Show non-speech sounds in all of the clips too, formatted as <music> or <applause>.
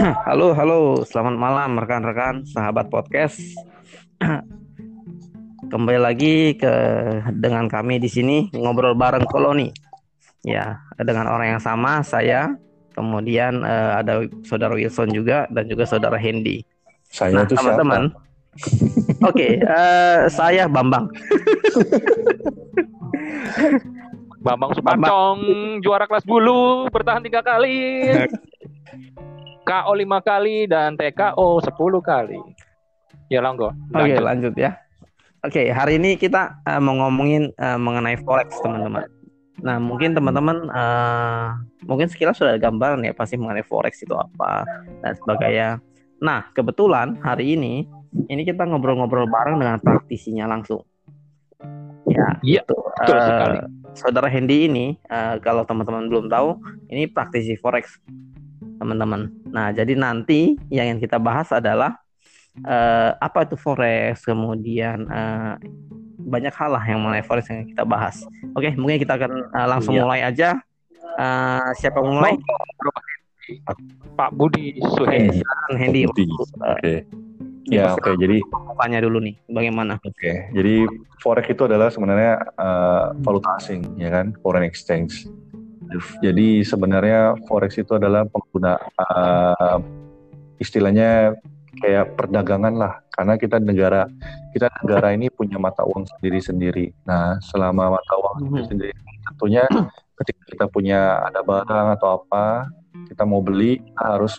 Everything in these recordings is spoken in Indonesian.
<clears throat> Halo, halo, selamat malam rekan-rekan sahabat podcast. <clears throat> Kembali lagi ke dengan kami di sini ngobrol bareng koloni. Ya, dengan orang yang sama, saya, kemudian uh, ada saudara Wilson juga dan juga saudara Hendy. Saya nah, itu teman-teman. <laughs> Oke, okay, uh, eh, saya Bambang. Bambang Supancong, juara kelas bulu, bertahan tiga kali. <laughs> KO lima kali dan TKO sepuluh kali. Ya Langgo. Oke, okay, lanjut ya. Oke, okay, hari ini kita uh, mau ngomongin uh, mengenai forex, teman-teman. Nah, mungkin teman-teman uh, mungkin sekilas sudah gambaran ya pasti mengenai forex itu apa dan sebagainya. Nah, kebetulan hari ini ini kita ngobrol-ngobrol bareng dengan praktisinya langsung. Ya, iya, gitu. betul uh, sekali. Saudara Hendy ini, uh, kalau teman-teman belum tahu, ini praktisi forex teman-teman. Nah, jadi nanti yang yang kita bahas adalah uh, apa itu forex, kemudian uh, banyak hal lah yang mengenai forex yang kita bahas. Oke, mungkin kita akan uh, langsung iya. mulai aja. Uh, siapa mulai? Pak Budi Suhendi. Hendy. Oke. Okay. Ya, oke. Okay. Jadi tanya dulu nih, bagaimana? Oke. Okay. Jadi forex itu adalah sebenarnya uh, valuta asing, ya kan, foreign exchange. Jadi sebenarnya forex itu adalah pengguna uh, istilahnya kayak perdagangan lah karena kita negara kita negara ini punya mata uang sendiri-sendiri. Nah, selama mata uang hmm. sendiri tentunya ketika kita punya ada barang atau apa kita mau beli kita harus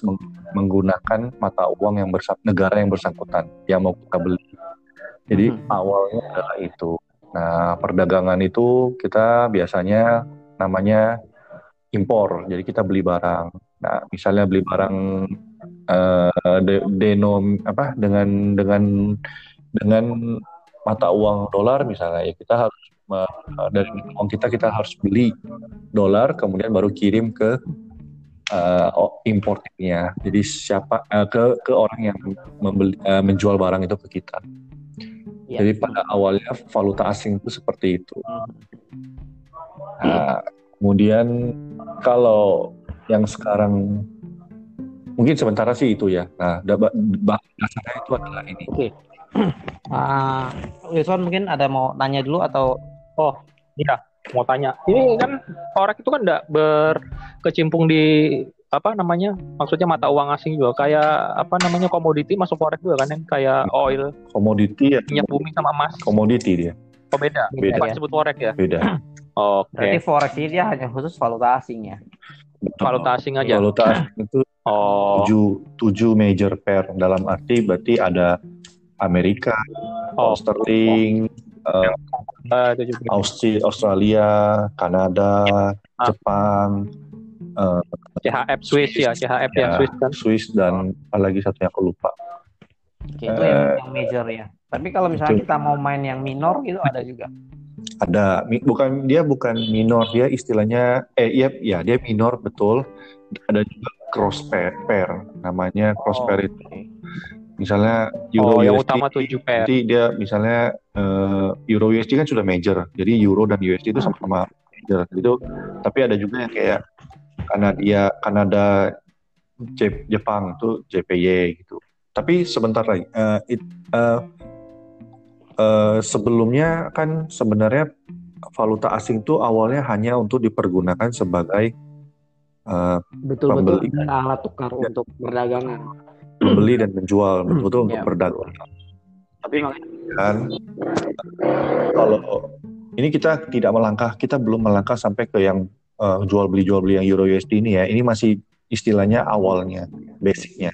menggunakan mata uang yang bersang negara yang bersangkutan yang mau kita beli. Jadi hmm. awalnya adalah itu. Nah, perdagangan itu kita biasanya namanya impor. Jadi kita beli barang. Nah, misalnya beli barang uh, de, denom apa dengan dengan dengan mata uang dolar misalnya ya kita harus uh, dari uang kita kita harus beli dolar kemudian baru kirim ke uh, importernya. Jadi siapa uh, ke ke orang yang membeli uh, menjual barang itu ke kita. Ya. Jadi pada awalnya valuta asing itu seperti itu. Nah, kemudian kalau yang sekarang mungkin sementara sih itu ya. Nah, dasarnya itu adalah ini. Oke. Okay. <clears throat> Uh, Wilson mungkin ada mau tanya dulu atau oh iya mau tanya. Ini kan orang itu kan tidak berkecimpung di apa namanya maksudnya mata uang asing juga kayak apa namanya komoditi masuk forex juga kan yang kayak oil komoditi ya minyak bumi sama emas komoditi dia oh beda beda, beda. disebut forex ya beda <clears throat> Oke. Okay. Berarti forex ini dia hanya khusus valuta asing ya? Valuta asing aja. Valuta asing itu oh. tujuh, tujuh major pair dalam arti berarti ada Amerika, oh. sterling, uh, Australia, Australia, Kanada, ah. Jepang, uh, CHF Swiss ya, CHF ya, ya Swiss kan. Swiss dan apalagi satu yang aku lupa. Oke, itu uh, yang, yang major ya. Tapi kalau misalnya itu. kita mau main yang minor itu ada juga ada bukan dia bukan minor dia istilahnya eh iya ya dia minor betul. Ada juga cross pair, pair namanya cross oh, pair itu. misalnya euro oh, yang USD utama tujuh pair. jadi dia misalnya uh, euro USD kan sudah major jadi euro dan USD itu sama-sama major. Gitu tapi ada juga yang kayak Kanada Kanada Jepang tuh JPY gitu. Tapi sebentar lagi uh, it, uh, uh, sebelumnya kan sebenarnya valuta asing itu awalnya hanya untuk dipergunakan sebagai uh, betul pembeli. betul alat tukar ya. untuk perdagangan membeli dan menjual betul betul untuk ya. perdagangan tapi kan kalau ini kita tidak melangkah kita belum melangkah sampai ke yang uh, jual beli jual beli yang euro USD ini ya ini masih istilahnya awalnya basicnya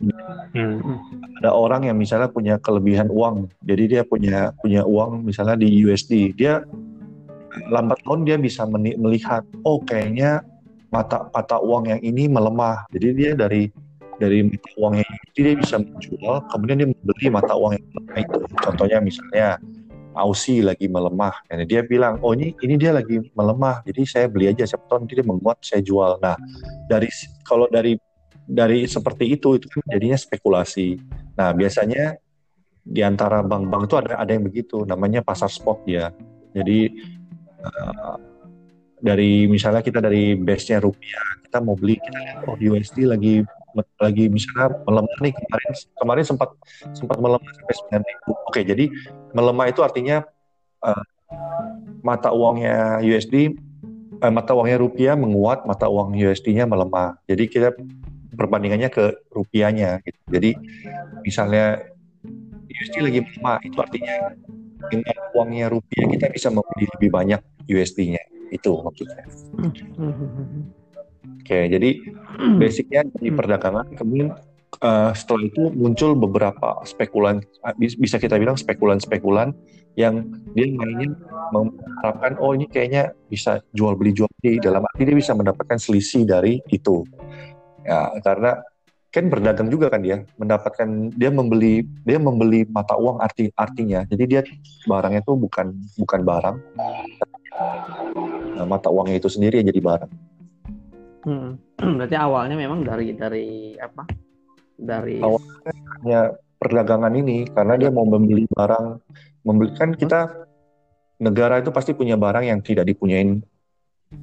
Hmm. Ada orang yang misalnya punya kelebihan uang, jadi dia punya punya uang misalnya di USD, dia lambat laun dia bisa melihat, oh kayaknya mata mata uang yang ini melemah, jadi dia dari dari mata uang yang ini dia bisa menjual, kemudian dia membeli mata uang yang melemah itu. Contohnya misalnya Aussie lagi melemah, dan dia bilang, oh ini ini dia lagi melemah, jadi saya beli aja, siapa nanti dia menguat, saya jual. Nah dari kalau dari dari seperti itu itu kan jadinya spekulasi. Nah biasanya di antara bank-bank itu ada ada yang begitu, namanya pasar spot ya. Jadi uh, dari misalnya kita dari base-nya rupiah, kita mau beli kita lihat oh USD lagi lagi misalnya melemah nih kemarin kemarin sempat sempat melemah sampai sembilan ribu. Oke, jadi melemah itu artinya uh, mata uangnya USD uh, mata uangnya rupiah menguat, mata uang USD-nya melemah. Jadi kita perbandingannya ke rupiahnya gitu. Jadi misalnya USD lagi melemah itu artinya dengan uangnya rupiah kita bisa membeli lebih banyak USD-nya itu maksudnya. Oke, jadi basicnya di perdagangan kemudian uh, setelah itu muncul beberapa spekulan bisa kita bilang spekulan-spekulan yang dia mainnya mengharapkan oh ini kayaknya bisa jual beli jual beli dalam arti dia bisa mendapatkan selisih dari itu ya karena kan berdagang juga kan dia mendapatkan dia membeli dia membeli mata uang arti artinya. Jadi dia barangnya itu bukan bukan barang. Nah, mata uangnya itu sendiri yang jadi barang. Hmm. <clears throat> berarti awalnya memang dari dari apa? Dari awalnya perdagangan ini karena dia mau membeli barang. Membeli kan kita negara itu pasti punya barang yang tidak dipunyain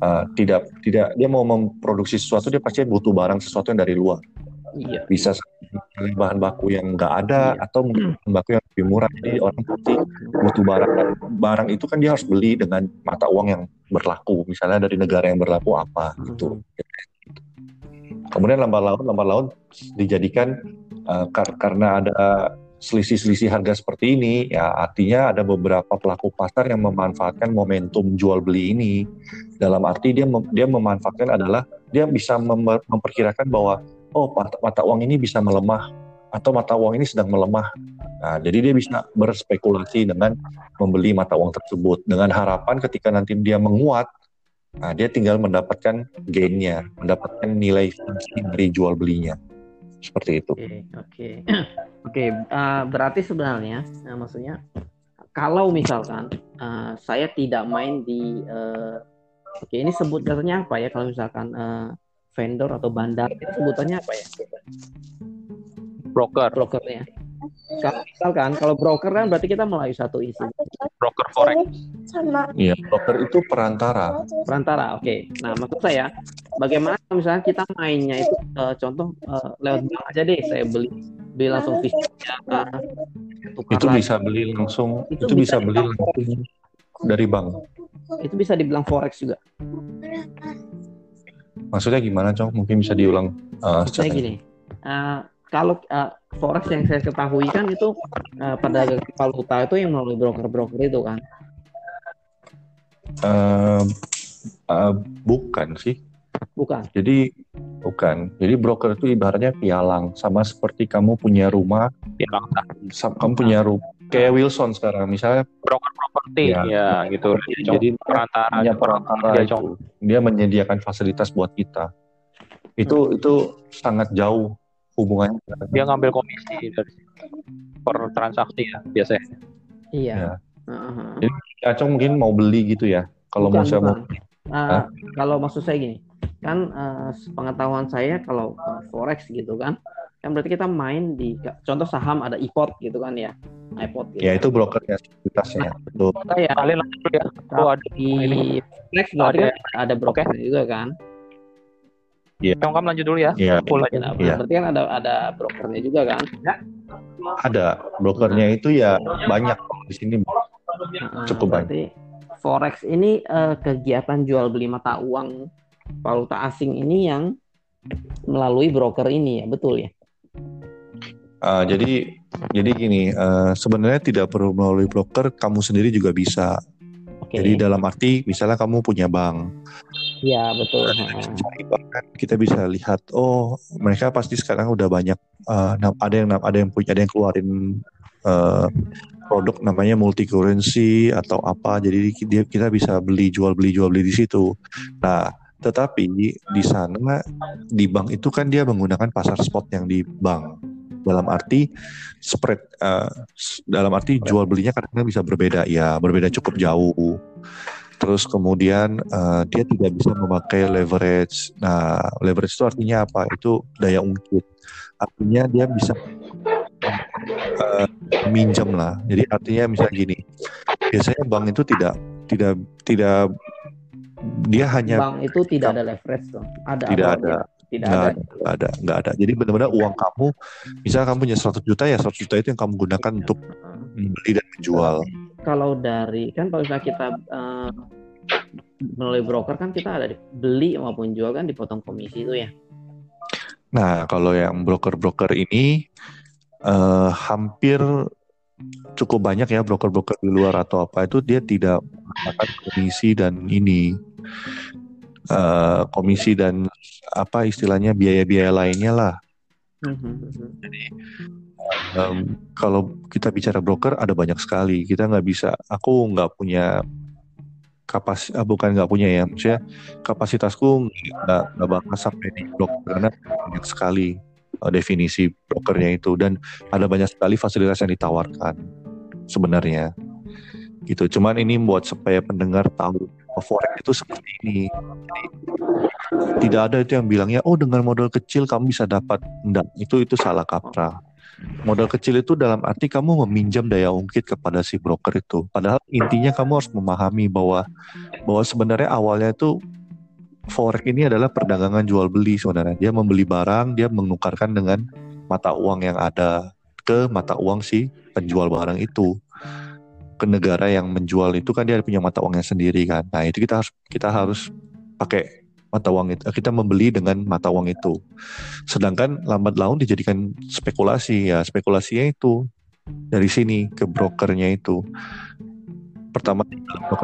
uh, tidak tidak dia mau memproduksi sesuatu dia pasti butuh barang sesuatu yang dari luar Iya. Bisa bahan baku yang nggak ada iya. atau mungkin bahan baku yang lebih murah. Jadi orang pasti butuh barang dan barang itu kan dia harus beli dengan mata uang yang berlaku. Misalnya dari negara yang berlaku apa gitu. Kemudian lambat laun lambat laun dijadikan uh, kar karena ada selisih-selisih harga seperti ini, ya artinya ada beberapa pelaku pasar yang memanfaatkan momentum jual beli ini. Dalam arti dia mem dia memanfaatkan adalah dia bisa mem memperkirakan bahwa oh mata, mata uang ini bisa melemah atau mata uang ini sedang melemah. Nah, jadi dia bisa berspekulasi dengan membeli mata uang tersebut dengan harapan ketika nanti dia menguat, nah dia tinggal mendapatkan gainnya, mendapatkan nilai dari jual belinya. Seperti itu. Oke, oke. <clears throat> oke, uh, berarti sebenarnya uh, maksudnya kalau misalkan uh, saya tidak main di uh, oke okay, ini sebut dasarnya apa ya kalau misalkan uh, vendor atau bandar itu sebutannya apa ya? Broker. Brokernya. Kalau misalkan kalau broker kan berarti kita melalui satu isi. Broker forex. Iya, broker itu perantara. Perantara, oke. Okay. Nah, maksud saya bagaimana misalnya kita mainnya itu uh, contoh uh, lewat bank aja deh, saya beli beli langsung fisik uh, itu bisa beli langsung itu, itu bisa, bisa beli langsung dari bank. Itu bisa dibilang forex juga. Maksudnya gimana, Cong? Mungkin bisa diulang. Uh, Maksudnya gini, uh, kalau uh, forex yang saya ketahui kan itu uh, pada valuta itu yang melalui broker-broker itu kan? Uh, uh, bukan sih. Bukan. Jadi bukan. Jadi broker itu ibaratnya pialang, sama seperti kamu punya rumah. Pialang. Kamu punya rumah kayak Wilson sekarang misalnya broker properti ya, ya gitu jadi perantara hanya perantara dia, itu dia menyediakan fasilitas buat kita itu hmm. itu sangat jauh hubungannya dia ngambil komisi dari per transaksi ya biasanya iya ya. Uh-huh. jadi Acong mungkin mau beli gitu ya kalau mau saya mau uh, kalau maksud saya gini kan uh, pengetahuan saya kalau uh, forex gitu kan kan berarti kita main di contoh saham ada iPod gitu kan ya iPod gitu. ya itu brokernya sekuritasnya betul ya kalian ya oh, ada di berarti kan ada broker okay. juga kan. Yeah. Kamu lanjut dulu ya. Iya. Yeah. Nah, yeah. Berarti kan ada ada brokernya juga kan? Ya. Ada. Brokernya itu ya banyak di sini. Nah, cukup banyak. Forex ini uh, kegiatan jual beli mata uang valuta asing ini yang melalui broker ini ya, betul ya? Uh, jadi jadi gini uh, sebenarnya tidak perlu melalui broker kamu sendiri juga bisa. Okay. Jadi dalam arti misalnya kamu punya bank. Iya betul. kan kita bisa lihat oh mereka pasti sekarang udah banyak uh, ada yang ada yang punya ada yang keluarin uh, produk namanya multi currency atau apa jadi dia kita bisa beli jual beli jual beli di situ. Nah tetapi di sana di bank itu kan dia menggunakan pasar spot yang di bank. Dalam arti spread uh, dalam arti jual belinya kadang-kadang bisa berbeda ya, berbeda cukup jauh. Terus kemudian uh, dia tidak bisa memakai leverage. Nah, leverage itu artinya apa? Itu daya ungkit. Artinya dia bisa uh, minjem lah. Jadi artinya misalnya gini, biasanya bank itu tidak tidak tidak dia hanya bank itu tidak ada leverage dong. Ada tidak ada. tidak nggak ada. ada nggak ada nggak ada jadi benar-benar uang kamu misalnya kamu punya 100 juta ya 100 juta itu yang kamu gunakan untuk membeli dan menjual Kalau dari kan kalau misalnya kita eh, melalui broker kan kita ada beli maupun jual kan dipotong komisi itu ya. nah kalau yang broker-broker ini eh, hampir cukup banyak ya broker-broker di luar atau apa itu dia tidak menggunakan komisi dan ini eh, komisi dan apa istilahnya biaya-biaya lainnya lah Em, kalau kita bicara broker ada banyak sekali. Kita nggak bisa. Aku nggak punya kapas, ah, bukan nggak punya ya. Maksudnya kapasitasku nggak nggak bakal sampai di broker karena banyak sekali eh, definisi brokernya itu dan ada banyak sekali fasilitas yang ditawarkan sebenarnya. Gitu. Cuman ini buat supaya pendengar tahu forex itu seperti ini. Jadi, tidak ada itu yang bilangnya oh dengan modal kecil kamu bisa dapat enggak itu itu salah kaprah modal kecil itu dalam arti kamu meminjam daya ungkit kepada si broker itu. Padahal intinya kamu harus memahami bahwa bahwa sebenarnya awalnya itu forex ini adalah perdagangan jual beli sebenarnya. Dia membeli barang, dia menukarkan dengan mata uang yang ada ke mata uang si penjual barang itu ke negara yang menjual itu kan dia punya mata uangnya sendiri kan. Nah itu kita harus kita harus pakai mata uang itu kita membeli dengan mata uang itu. Sedangkan lambat laun dijadikan spekulasi ya spekulasinya itu dari sini ke brokernya itu. Pertama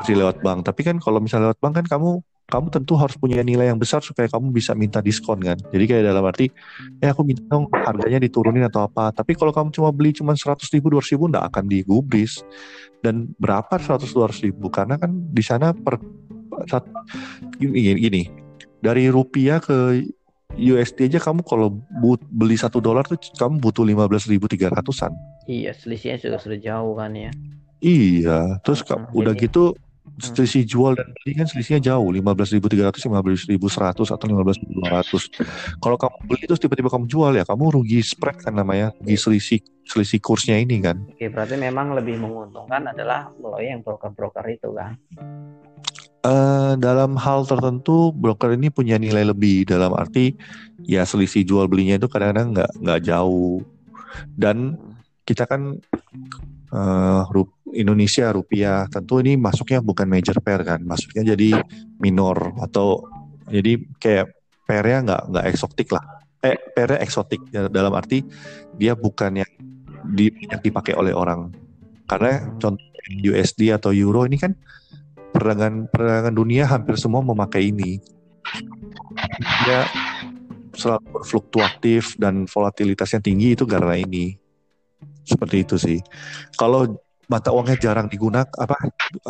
sih lewat bank. Tapi kan kalau misalnya lewat bank kan kamu kamu tentu harus punya nilai yang besar supaya kamu bisa minta diskon kan? Jadi kayak dalam arti eh aku minta dong harganya diturunin atau apa. Tapi kalau kamu cuma beli cuma 100 ribu 200 ribu nggak akan digubris. Dan berapa 100 200 ribu karena kan di sana per saat, gini, gini dari rupiah ke USD aja kamu kalau but, beli satu dolar tuh kamu butuh lima belas ribu tiga ratusan. Iya, selisihnya sudah sudah jauh kan ya. Iya, terus Hmm, udah jadi- gitu selisih jual dan beli kan selisihnya jauh lima belas ribu tiga ratus lima belas ribu seratus atau lima belas ribu dua ratus. Kalau kamu beli terus tiba-tiba kamu jual ya kamu rugi spread kan namanya rugi selisih selisih kursnya ini kan. Oke, berarti memang lebih menguntungkan adalah melalui yang broker-broker itu kan. Eh, dalam hal tertentu broker ini punya nilai lebih. Dalam arti ya selisih jual belinya itu kadang-kadang nggak nggak jauh. Dan kita kan eh, rup- Indonesia rupiah. Tentu ini masuknya bukan major pair kan. Masuknya jadi minor atau jadi kayak pairnya nggak nggak eksotik lah. Eh pairnya eksotik. Dalam arti dia bukan yang di, dipakai oleh orang. Karena contoh USD atau Euro ini kan perdagangan perdagangan dunia hampir semua memakai ini. Dia selalu berfluktuatif dan volatilitasnya tinggi itu karena ini. Seperti itu sih. Kalau mata uangnya jarang digunakan apa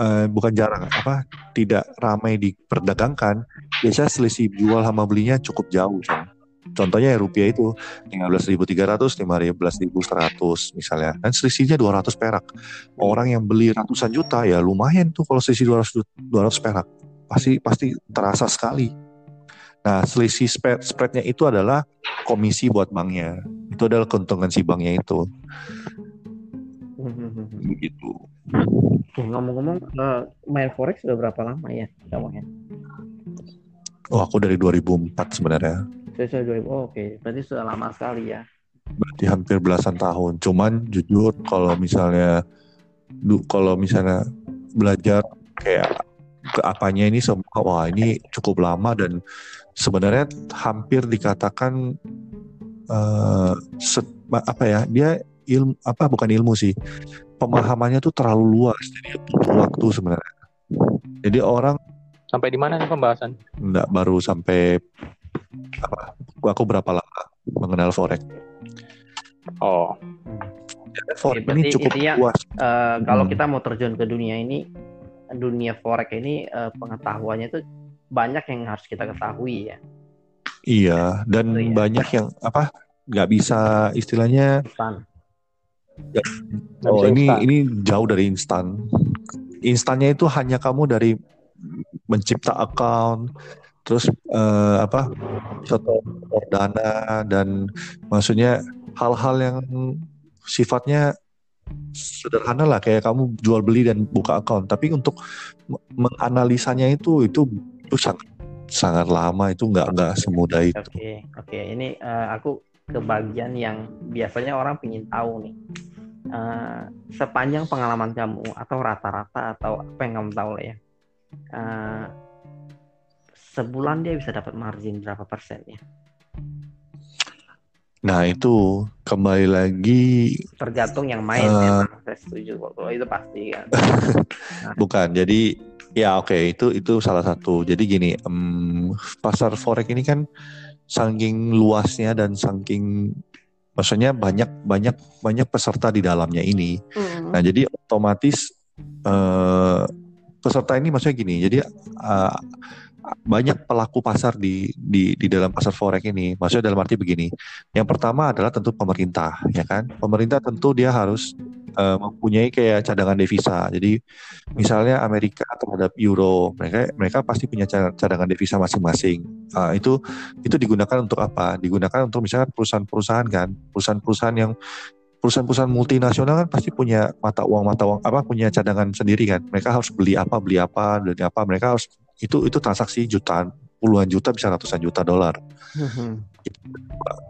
eh, bukan jarang apa tidak ramai diperdagangkan biasanya selisih jual sama belinya cukup jauh Con. Contohnya ya rupiah itu 15.300 15.100 misalnya. Dan selisihnya 200 perak. Orang yang beli ratusan juta ya lumayan tuh kalau selisih 200 jut- 200 perak. Pasti pasti terasa sekali. Nah selisih spread spreadnya itu adalah komisi buat banknya. Itu adalah keuntungan si banknya itu. Gitu Eh, Ngomong-ngomong, eh, main forex sudah berapa lama ya kamu ya? oh aku dari 2004 sebenarnya Sudah 2000. Oh, Oke, berarti sudah lama sekali ya. berarti hampir belasan tahun cuman jujur kalau misalnya du, kalau misalnya belajar kayak ke apanya ini semua wah ini cukup lama dan sebenarnya hampir dikatakan eh, set- apa ya dia ilmu apa bukan ilmu sih pemahamannya tuh terlalu luas jadi butuh waktu sebenarnya jadi orang Sampai di mana nih pembahasan? nggak baru sampai apa aku berapa lama mengenal forex Oh, forex berarti ini cukup intinya- luas Eh, kalau Hmm. kita mau terjun ke dunia ini, dunia forex ini eh, pengetahuannya itu banyak yang harus kita ketahui ya. Iya, dan Iya. banyak yang apa nggak bisa istilahnya. Stan. Nggak Oh bisa ini instan. ini jauh dari instan. Instannya itu hanya kamu dari mencipta account, terus eh, apa, setor setor dana dan maksudnya hal-hal yang sifatnya sederhana lah kayak kamu jual beli dan buka account. Tapi untuk me- menganalisanya itu itu itu sangat sangat lama itu nggak nggak semudah itu. Oke okay, oke okay. ini uh, aku ke bagian yang biasanya orang ingin tahu nih. Uh, sepanjang pengalaman kamu atau rata-rata atau apa yang kamu tahu lah ya. Uh, sebulan dia bisa dapat margin berapa persen ya? Nah itu kembali lagi tergantung yang main uh, ya. Saya setuju kalau itu pasti kan. nah. <laughs> Bukan. Jadi ya oke okay, itu itu salah satu. Jadi gini um, pasar forex ini kan saking luasnya dan saking maksudnya banyak banyak banyak peserta di dalamnya ini. Mm. Nah jadi otomatis uh, peserta ini maksudnya gini. Jadi uh, banyak pelaku pasar di di di dalam pasar forex ini. Maksudnya dalam arti begini. Yang pertama adalah tentu pemerintah, ya kan? Pemerintah tentu dia harus uh, mempunyai kayak cadangan devisa. Jadi misalnya Amerika terhadap euro, mereka mereka pasti punya cadangan devisa masing-masing. Uh, itu itu digunakan untuk apa? Digunakan untuk misalnya perusahaan-perusahaan kan, perusahaan-perusahaan yang perusahaan-perusahaan multinasional kan pasti punya mata uang mata uang apa punya cadangan sendiri kan mereka harus beli apa beli apa beli apa mereka harus itu itu transaksi jutaan puluhan juta bisa ratusan juta dolar.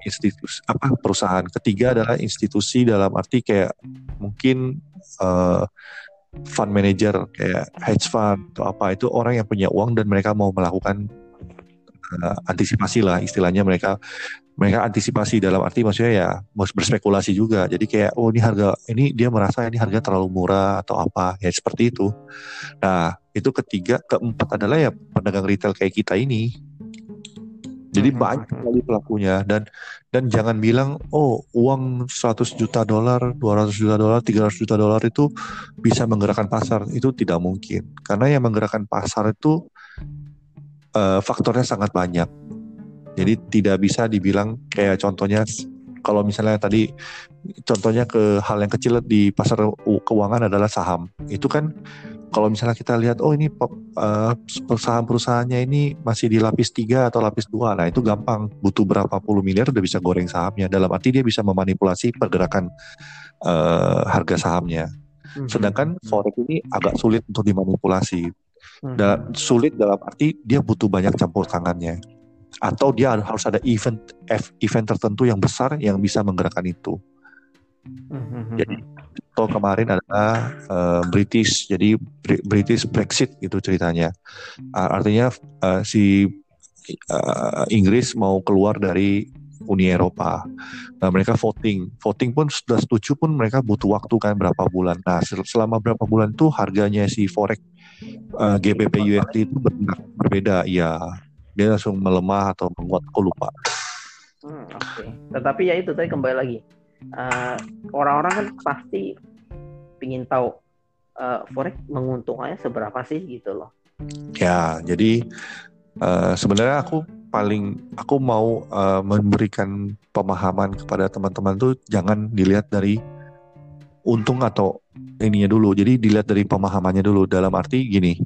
Institusi apa perusahaan ketiga adalah institusi dalam arti kayak mungkin uh, fund manager kayak hedge fund atau apa. Itu orang yang punya uang dan mereka mau melakukan uh, antisipasi lah istilahnya. Mereka mereka antisipasi dalam arti maksudnya ya mau berspekulasi juga. Jadi kayak oh ini harga ini dia merasa ini harga terlalu murah atau apa. Ya seperti itu. Nah itu ketiga keempat adalah ya pedagang retail kayak kita ini jadi hmm. banyak sekali pelakunya dan dan jangan bilang oh uang 100 juta dolar, 200 juta dolar, 300 juta dolar itu bisa menggerakkan pasar. Itu tidak mungkin. Karena yang menggerakkan pasar itu uh, faktornya sangat banyak. Jadi tidak bisa dibilang kayak contohnya kalau misalnya tadi contohnya ke hal yang kecil di pasar keuangan adalah saham. Itu kan kalau misalnya kita lihat oh ini uh, perusahaan-perusahaannya ini masih di lapis 3 atau lapis 2. Nah, itu gampang. Butuh berapa puluh miliar udah bisa goreng sahamnya. Dalam arti dia bisa memanipulasi pergerakan uh, harga sahamnya. Hmm. Sedangkan forex ini agak sulit untuk dimanipulasi. Hmm. Sulit dalam arti dia butuh banyak campur tangannya atau dia harus ada event event tertentu yang besar yang bisa menggerakkan itu. Mm-hmm. Jadi contoh kemarin adalah uh, British, jadi British Brexit itu ceritanya. Artinya uh, si uh, Inggris mau keluar dari Uni Eropa. Nah, mereka voting, voting pun sudah setuju pun mereka butuh waktu kan berapa bulan. Nah, selama berapa bulan tuh harganya si forex uh, GBP USD itu berbeda. Ya, dia langsung melemah atau menguat aku lupa hmm, okay. tetapi ya itu tadi kembali lagi eh, orang-orang kan pasti ingin tahu uh, forex menguntungkannya seberapa sih gitu loh. Ya jadi uh, sebenarnya aku paling aku mau uh, memberikan pemahaman kepada teman-teman tuh jangan dilihat dari untung atau ininya dulu. Jadi dilihat dari pemahamannya dulu. Dalam arti gini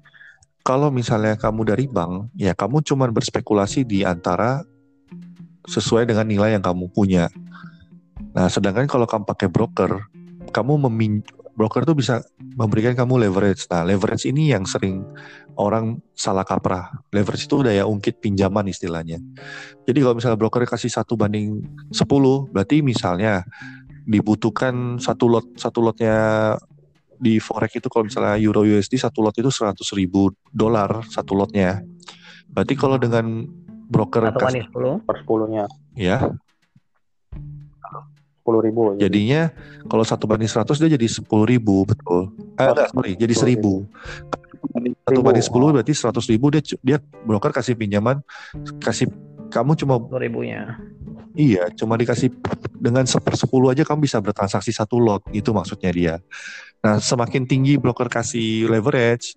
kalau misalnya kamu dari bank, ya kamu cuma berspekulasi di antara sesuai dengan nilai yang kamu punya. Nah, sedangkan kalau kamu pakai broker, kamu memin broker tuh bisa memberikan kamu leverage. Nah, leverage ini yang sering orang salah kaprah. Leverage itu udah ya ungkit pinjaman istilahnya. Jadi kalau misalnya broker kasih satu banding 10, berarti misalnya dibutuhkan satu lot satu lotnya di forex itu kalau misalnya euro USD satu lot itu seratus ribu dolar satu lotnya. Berarti kalau dengan broker satu banding sepuluh per sepuluhnya. Ya. Sepuluh ribu. Jadi. Jadinya kalau satu banding seratus dia jadi sepuluh ribu betul. Eh, oh, enggak, sorry, jadi seribu. Satu banding sepuluh berarti seratus ribu dia dia broker kasih pinjaman kasih kamu cuma ribunya. Iya, cuma dikasih dengan sepersepuluh aja kamu bisa bertransaksi satu lot, itu maksudnya dia. Nah, semakin tinggi broker kasih leverage,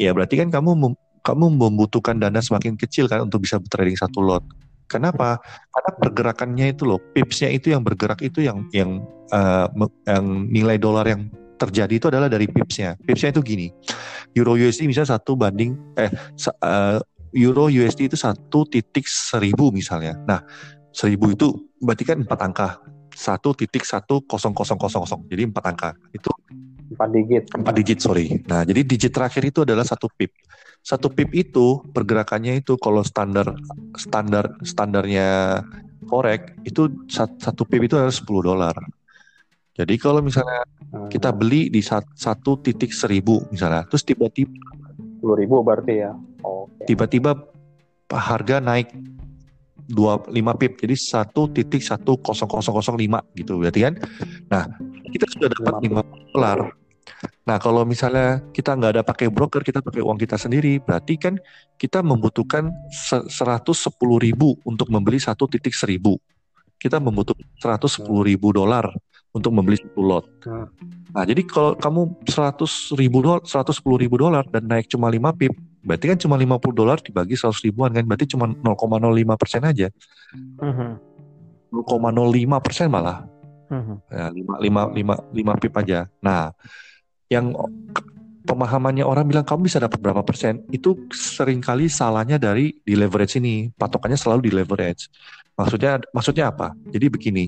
ya berarti kan kamu mem kamu membutuhkan dana semakin kecil kan untuk bisa trading satu lot. Kenapa? Karena pergerakannya itu loh, pipsnya itu yang bergerak itu yang yang uh, yang nilai dolar yang terjadi itu adalah dari pipsnya. Pipsnya itu gini, Euro USD misalnya satu banding eh uh, Euro USD itu satu titik seribu misalnya. Nah seribu itu berarti kan empat angka satu titik satu kosong kosong kosong kosong. Jadi empat angka. Itu Empat digit. empat digit sorry. Nah jadi digit terakhir itu adalah satu pip. Satu pip itu pergerakannya itu kalau standar standar standarnya forex itu sat- satu pip itu adalah 10 dolar. Jadi kalau misalnya Hmm, kita beli di sat- satu titik seribu misalnya, terus tiba-tiba sepuluh ribu berarti ya. Oke. tiba-tiba harga naik dua lima pip jadi satu titik satu kosong kosong kosong lima gitu berarti kan nah kita sudah dapat Lima lima dolar nah kalau misalnya kita nggak ada pakai broker kita pakai uang kita sendiri berarti kan kita membutuhkan seratus sepuluh ribu untuk membeli satu titik seribu. Kita membutuhkan seratus sepuluh ribu dolar untuk membeli satu lot. Nah jadi kalau kamu seratus ribu dolar seratus sepuluh ribu dolar dan naik cuma lima pip berarti kan cuma 50 dolar dibagi 100 ribuan kan? Berarti cuma 0,05 persen aja. Mhm. 0,05 persen malah. Mhm. ya, 5, 5, 5, 5 pip aja. Nah yang pemahamannya orang bilang kamu bisa dapat berapa persen? Itu sering kali salahnya dari di leverage ini. Patokannya selalu di leverage. Maksudnya maksudnya apa? Jadi begini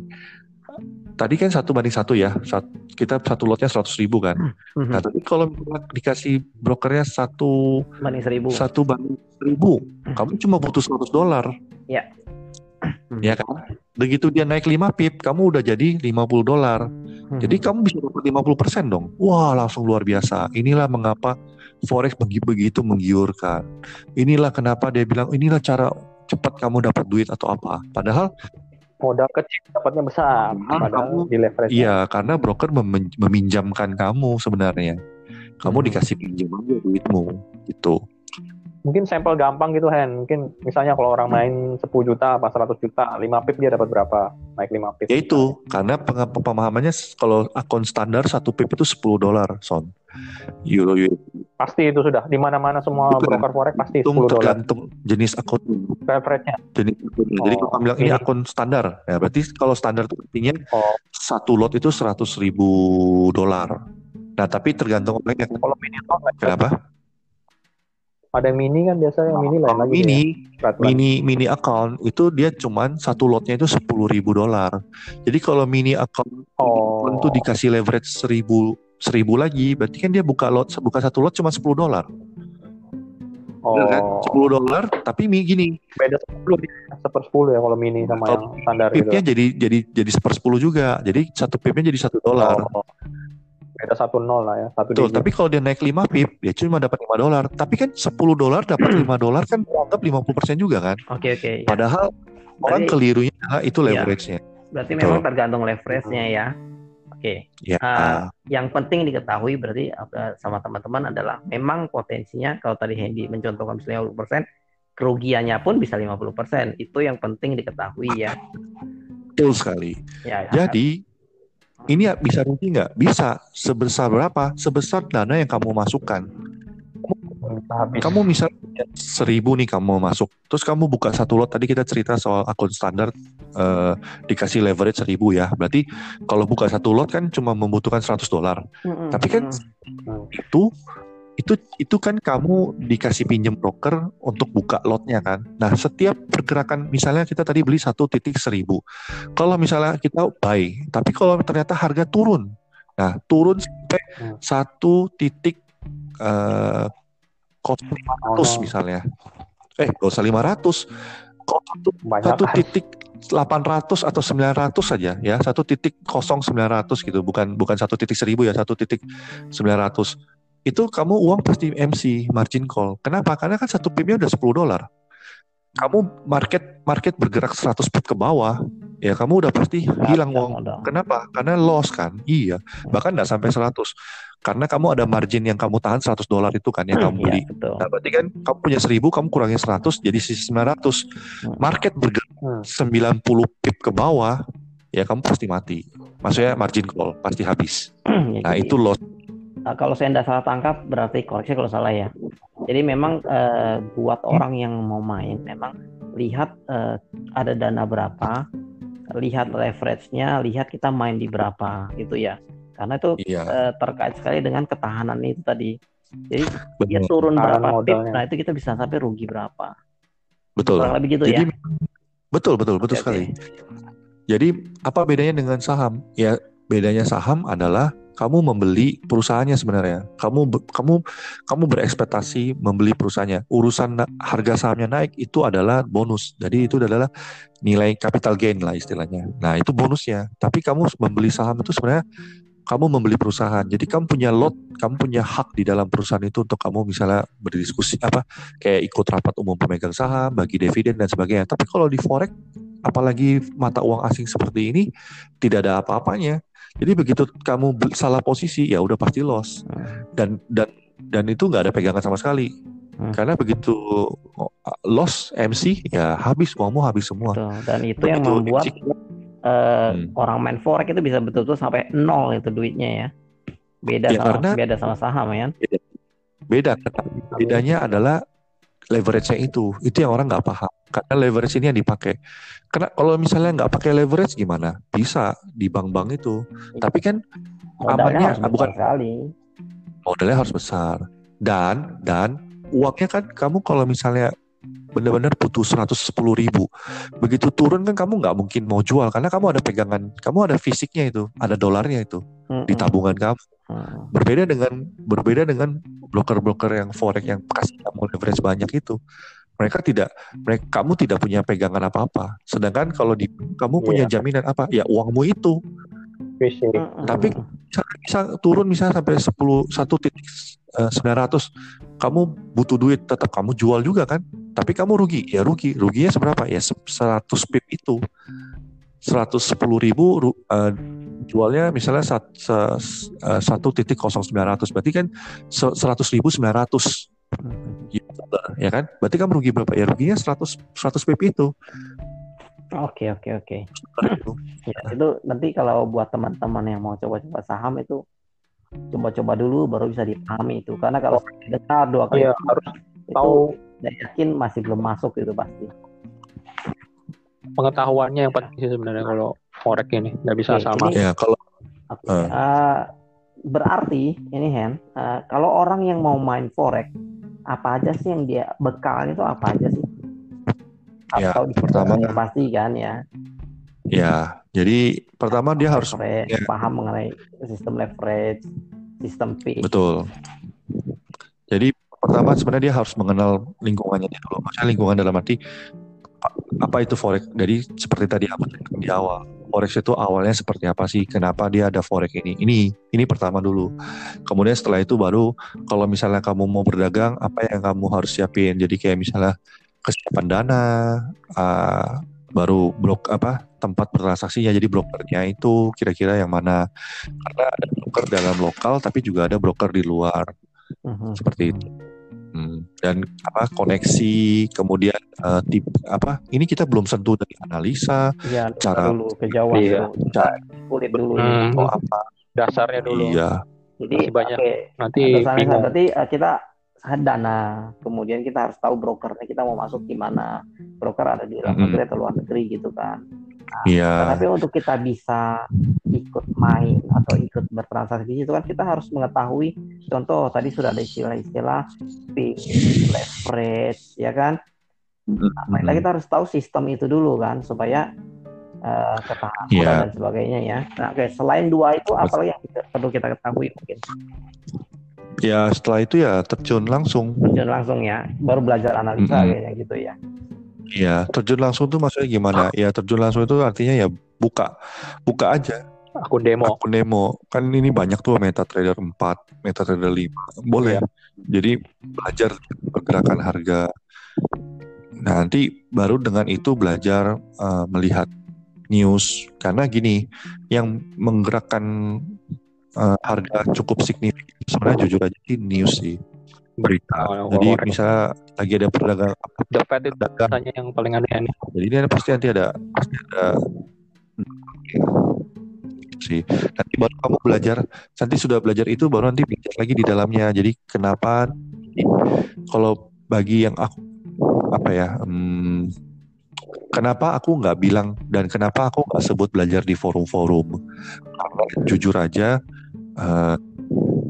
tadi kan satu banding satu ya Sat- kita satu lotnya 100 ribu kan. Mhm. nah tapi kalau dikasih brokernya satu banding seribu. satu banding seribu kamu cuma butuh 100 dolar. Ya. Ya kan begitu dia naik 5 pip kamu udah jadi 50 dolar Mhm. jadi kamu bisa dapat 50% dong wah langsung luar biasa inilah mengapa forex begi- begitu menggiurkan inilah kenapa dia bilang inilah cara cepat kamu dapat duit atau apa padahal Modal kecil dapatnya besar. Ah, Padahal kamu- di leverage. iya karena broker memen- meminjamkan kamu sebenarnya kamu Hmm. dikasih pinjam aja duitmu gitu Mungkin sampel gampang gitu Hen. Mungkin misalnya kalau orang main 10 juta apa 100 juta, 5 pip dia dapat berapa? Naik 5 pip. ya itu karena pemahamannya kalau akun standar satu pip itu 10 dolar son euro euro Pasti itu sudah. Di mana-mana semua Bukan. broker forex pasti itu 10 dolar tergantung jenis akun leverage-nya. jenis. Jadi Oh, kalau kamu bilang ini akun standar, ya berarti kalau standar itu artinya Oh. satu lot itu 100 ribu dolar. Nah tapi tergantung orangnya. Kalau mini account nggak bisa. Kenapa? Ada yang mini kan biasa yang mini lain lagi. Mini. Peraturan. mini, mini account itu dia cuman satu lotnya itu 10 ribu dolar. Jadi kalau mini account Oh. itu dikasih leverage seribu seribu lagi, berarti kan dia buka lot buka satu lot cuma 10 dolar, Oh. Bener kan? 10 dolar. Tapi mi gini, Beda 10 dia. Seper 10 ya kalau mini sama yang standar gitu. pipnya jadi jadi jadi sepersepuluh juga. Jadi satu pipnya jadi satu dolar. Oh. Beda 1 0 lah ya. Satu Betul, digit. tapi kalau dia naik 5 pip, dia cuma dapat 5 dolar. Tapi kan 10 dolar dapat 5 <clears throat> dolar kan dianggap 50% juga kan. oke oke ya. Padahal orang Berarti- kelirunya adalah itu Iya. leverage-nya. berarti betul. memang tergantung leverage-nya ya oke Ya. Ah, yang penting diketahui berarti eh, sama teman-teman adalah memang potensinya kalau tadi Hendy mencontohkan misalnya 50%, kerugiannya pun bisa 50%. Itu yang penting diketahui ya. betul sekali. Ya, Jadi ini bisa rugi nggak? Bisa. Sebesar berapa? Sebesar dana yang kamu masukkan. Habis. Kamu misalnya seribu nih kamu masuk, terus kamu buka satu lot. Tadi kita cerita soal akun standar eh, dikasih leverage seribu ya. Berarti kalau buka satu lot kan cuma membutuhkan 100 dolar. Mm-mm, Tapi kan mm-mm. itu itu itu kan kamu dikasih pinjam broker untuk buka lotnya kan. Nah setiap pergerakan misalnya kita tadi beli satu titik seribu. Kalau misalnya kita buy, tapi kalau ternyata harga turun, nah turun sampai Hmm. satu titik eh, kosong lima ratus Oh, misalnya. Eh gak usah lima ratus. Satu satu kan. titik 800 atau 900 saja ya satu titik kosong 900 gitu bukan bukan satu titik seribu ya satu titik 900 itu kamu uang pasti MC margin call kenapa karena kan satu pipnya udah 10 dolar kamu market market bergerak 100 pip ke bawah ya kamu udah pasti hilang uang modal. Kenapa? Karena loss kan. Iya. Bahkan nggak sampai 100. Karena kamu ada margin yang kamu tahan 100 dolar itu kan yang kamu Iya, beli. betul. Nah, berarti kan kamu punya 1000, kamu kurangin 100 jadi sisa 900. Market bergerak Hmm. 90 pip ke bawah, ya kamu pasti mati. Maksudnya margin call pasti habis. Ya, Nah, jadi, itu loss. Eh, kalau saya tidak salah tangkap berarti koreksi kalau salah ya. Jadi memang eh, buat orang yang mau main memang lihat eh, ada dana berapa, lihat leverage-nya, lihat kita main di berapa gitu ya. Karena itu Iya, eh, terkait sekali dengan ketahanan itu tadi. Jadi dia benar. turun berapa pip, modalnya. nah itu kita bisa sampai rugi berapa. Betul. Kurang lebih gitu Jadi ya. betul betul betul Oke, sekali. Jadi apa bedanya dengan saham? Ya bedanya saham adalah kamu membeli perusahaannya sebenarnya. Kamu kamu kamu berekspektasi membeli perusahaannya. Urusan harga sahamnya naik itu adalah bonus. Jadi itu adalah nilai capital gain lah istilahnya. Nah, itu bonusnya. Tapi kamu membeli saham itu sebenarnya kamu membeli perusahaan. Jadi kamu punya lot, kamu punya hak di dalam perusahaan itu untuk kamu misalnya berdiskusi apa kayak ikut rapat umum pemegang saham, bagi dividen dan sebagainya. Tapi kalau di forex apalagi mata uang asing seperti ini tidak ada apa-apanya. Jadi begitu kamu salah posisi ya udah pasti loss. Dan dan dan itu nggak ada pegangan sama sekali. Hmm. Karena begitu loss MC ya habis uangmu habis semua. Betul. Dan itu begitu yang membuat uh, hmm. orang main forex itu bisa betul-betul sampai nol itu duitnya ya. Beda ya, sama karena, beda sama saham ya. Beda. Beda. Bedanya adalah leverage-nya itu. Itu yang orang nggak paham. Karena leverage ini yang dipakai. Karena kalau misalnya nggak pakai leverage gimana? Bisa di bank-bank itu. Tapi kan amannya bukan sekali. Modalnya harus besar. Dan dan uangnya kan kamu kalau misalnya benar-benar butuh 110 ribu begitu turun kan kamu nggak mungkin mau jual karena kamu ada pegangan kamu ada fisiknya itu ada dolarnya itu hmm. di tabungan kamu hmm. berbeda dengan berbeda dengan broker-broker yang forex yang kasih kamu leverage banyak itu mereka tidak mereka kamu tidak punya pegangan apa-apa. Sedangkan kalau di kamu punya yeah. jaminan apa? Ya uangmu itu. Fisik. tapi bisa, bisa turun misalnya sampai 10 satu titik eh, sembilan ratus. Kamu butuh duit tetap kamu jual juga kan? Tapi kamu rugi. Ya rugi. Ruginya seberapa? Ya 100 pip itu 110 ribu uh, jualnya misalnya eh, satu titik kosong sembilan ratus berarti kan seratus ribu sembilan ratus. Ya kan? Berarti kamu rugi berapa? Ya ruginya 100 100 pip itu. Oke oke oke. ya, itu nanti kalau buat teman-teman yang mau coba-coba saham itu coba-coba dulu baru bisa dipahami itu. Karena kalau dengar dua kali iya, harus tahu. dan yakin masih belum masuk itu pasti pengetahuannya yang penting sih sebenarnya kalau forex ini nggak bisa Oke, sama ini, ya kalau okay. uh. Uh, berarti ini Hen uh, kalau orang yang mau main forex apa aja sih yang dia bekalnya itu apa aja sih ya, atau pertama pasti kan ya ya jadi pertama dia harus ya. paham mengenai sistem leverage sistem P betul jadi pertama sebenarnya dia harus mengenal lingkungannya dulu maksudnya lingkungan dalam arti apa itu forex? Jadi seperti tadi aku di awal. Forex itu awalnya seperti apa sih? Kenapa dia ada forex ini? Ini ini pertama dulu. Kemudian setelah itu baru kalau misalnya kamu mau berdagang apa yang kamu harus siapin? Jadi kayak misalnya kesiapan dana, uh, baru blok apa tempat bertransaksinya jadi brokernya itu kira-kira yang mana? Karena ada broker dalam lokal tapi juga ada broker di luar. Uh-huh. seperti itu hmm. dan apa koneksi kemudian uh, tip apa ini kita belum sentuh dari analisa ya, cara dulu kejauhan iya. dulu, cara kulit dulu hmm. oh, apa dasarnya dulu iya jadi banyak okay. nanti bingung. berarti uh, kita dana kemudian kita harus tahu brokernya kita mau masuk di mana broker ada di dalam negeri atau luar negeri gitu kan nah, yeah. tapi untuk kita bisa ikut main atau ikut bertransaksi itu kan kita harus mengetahui contoh tadi sudah ada istilah-istilah leverage ya kan nah, kita harus tahu sistem itu dulu kan supaya uh, ketahanan yeah. dan sebagainya ya nah oke okay. selain dua itu apa yang perlu kita ketahui mungkin ya setelah itu ya terjun langsung terjun langsung ya baru belajar analisa mm -hmm. kayaknya gitu ya Iya terjun langsung tuh maksudnya gimana? Ya terjun langsung itu artinya ya buka buka aja. Akun demo. Akun demo. Kan ini banyak tuh MetaTrader 4 MetaTrader 5 boleh. Ya. jadi belajar pergerakan harga. Nah, nanti baru dengan itu belajar uh, melihat news. Karena gini yang menggerakkan uh, harga cukup signifikan sebenarnya jujur aja sih news sih berita. Oh, Jadi oh, misalnya lagi ada perdagang dapat itu datanya yang paling aneh ini. Jadi ini ada, pasti nanti ada pasti ada sih. Nanti baru kamu belajar, nanti sudah belajar itu baru nanti belajar lagi di dalamnya. Jadi kenapa kalau bagi yang aku apa ya, hmm, kenapa aku nggak bilang dan kenapa aku nggak sebut belajar di forum-forum? Karena jujur aja uh,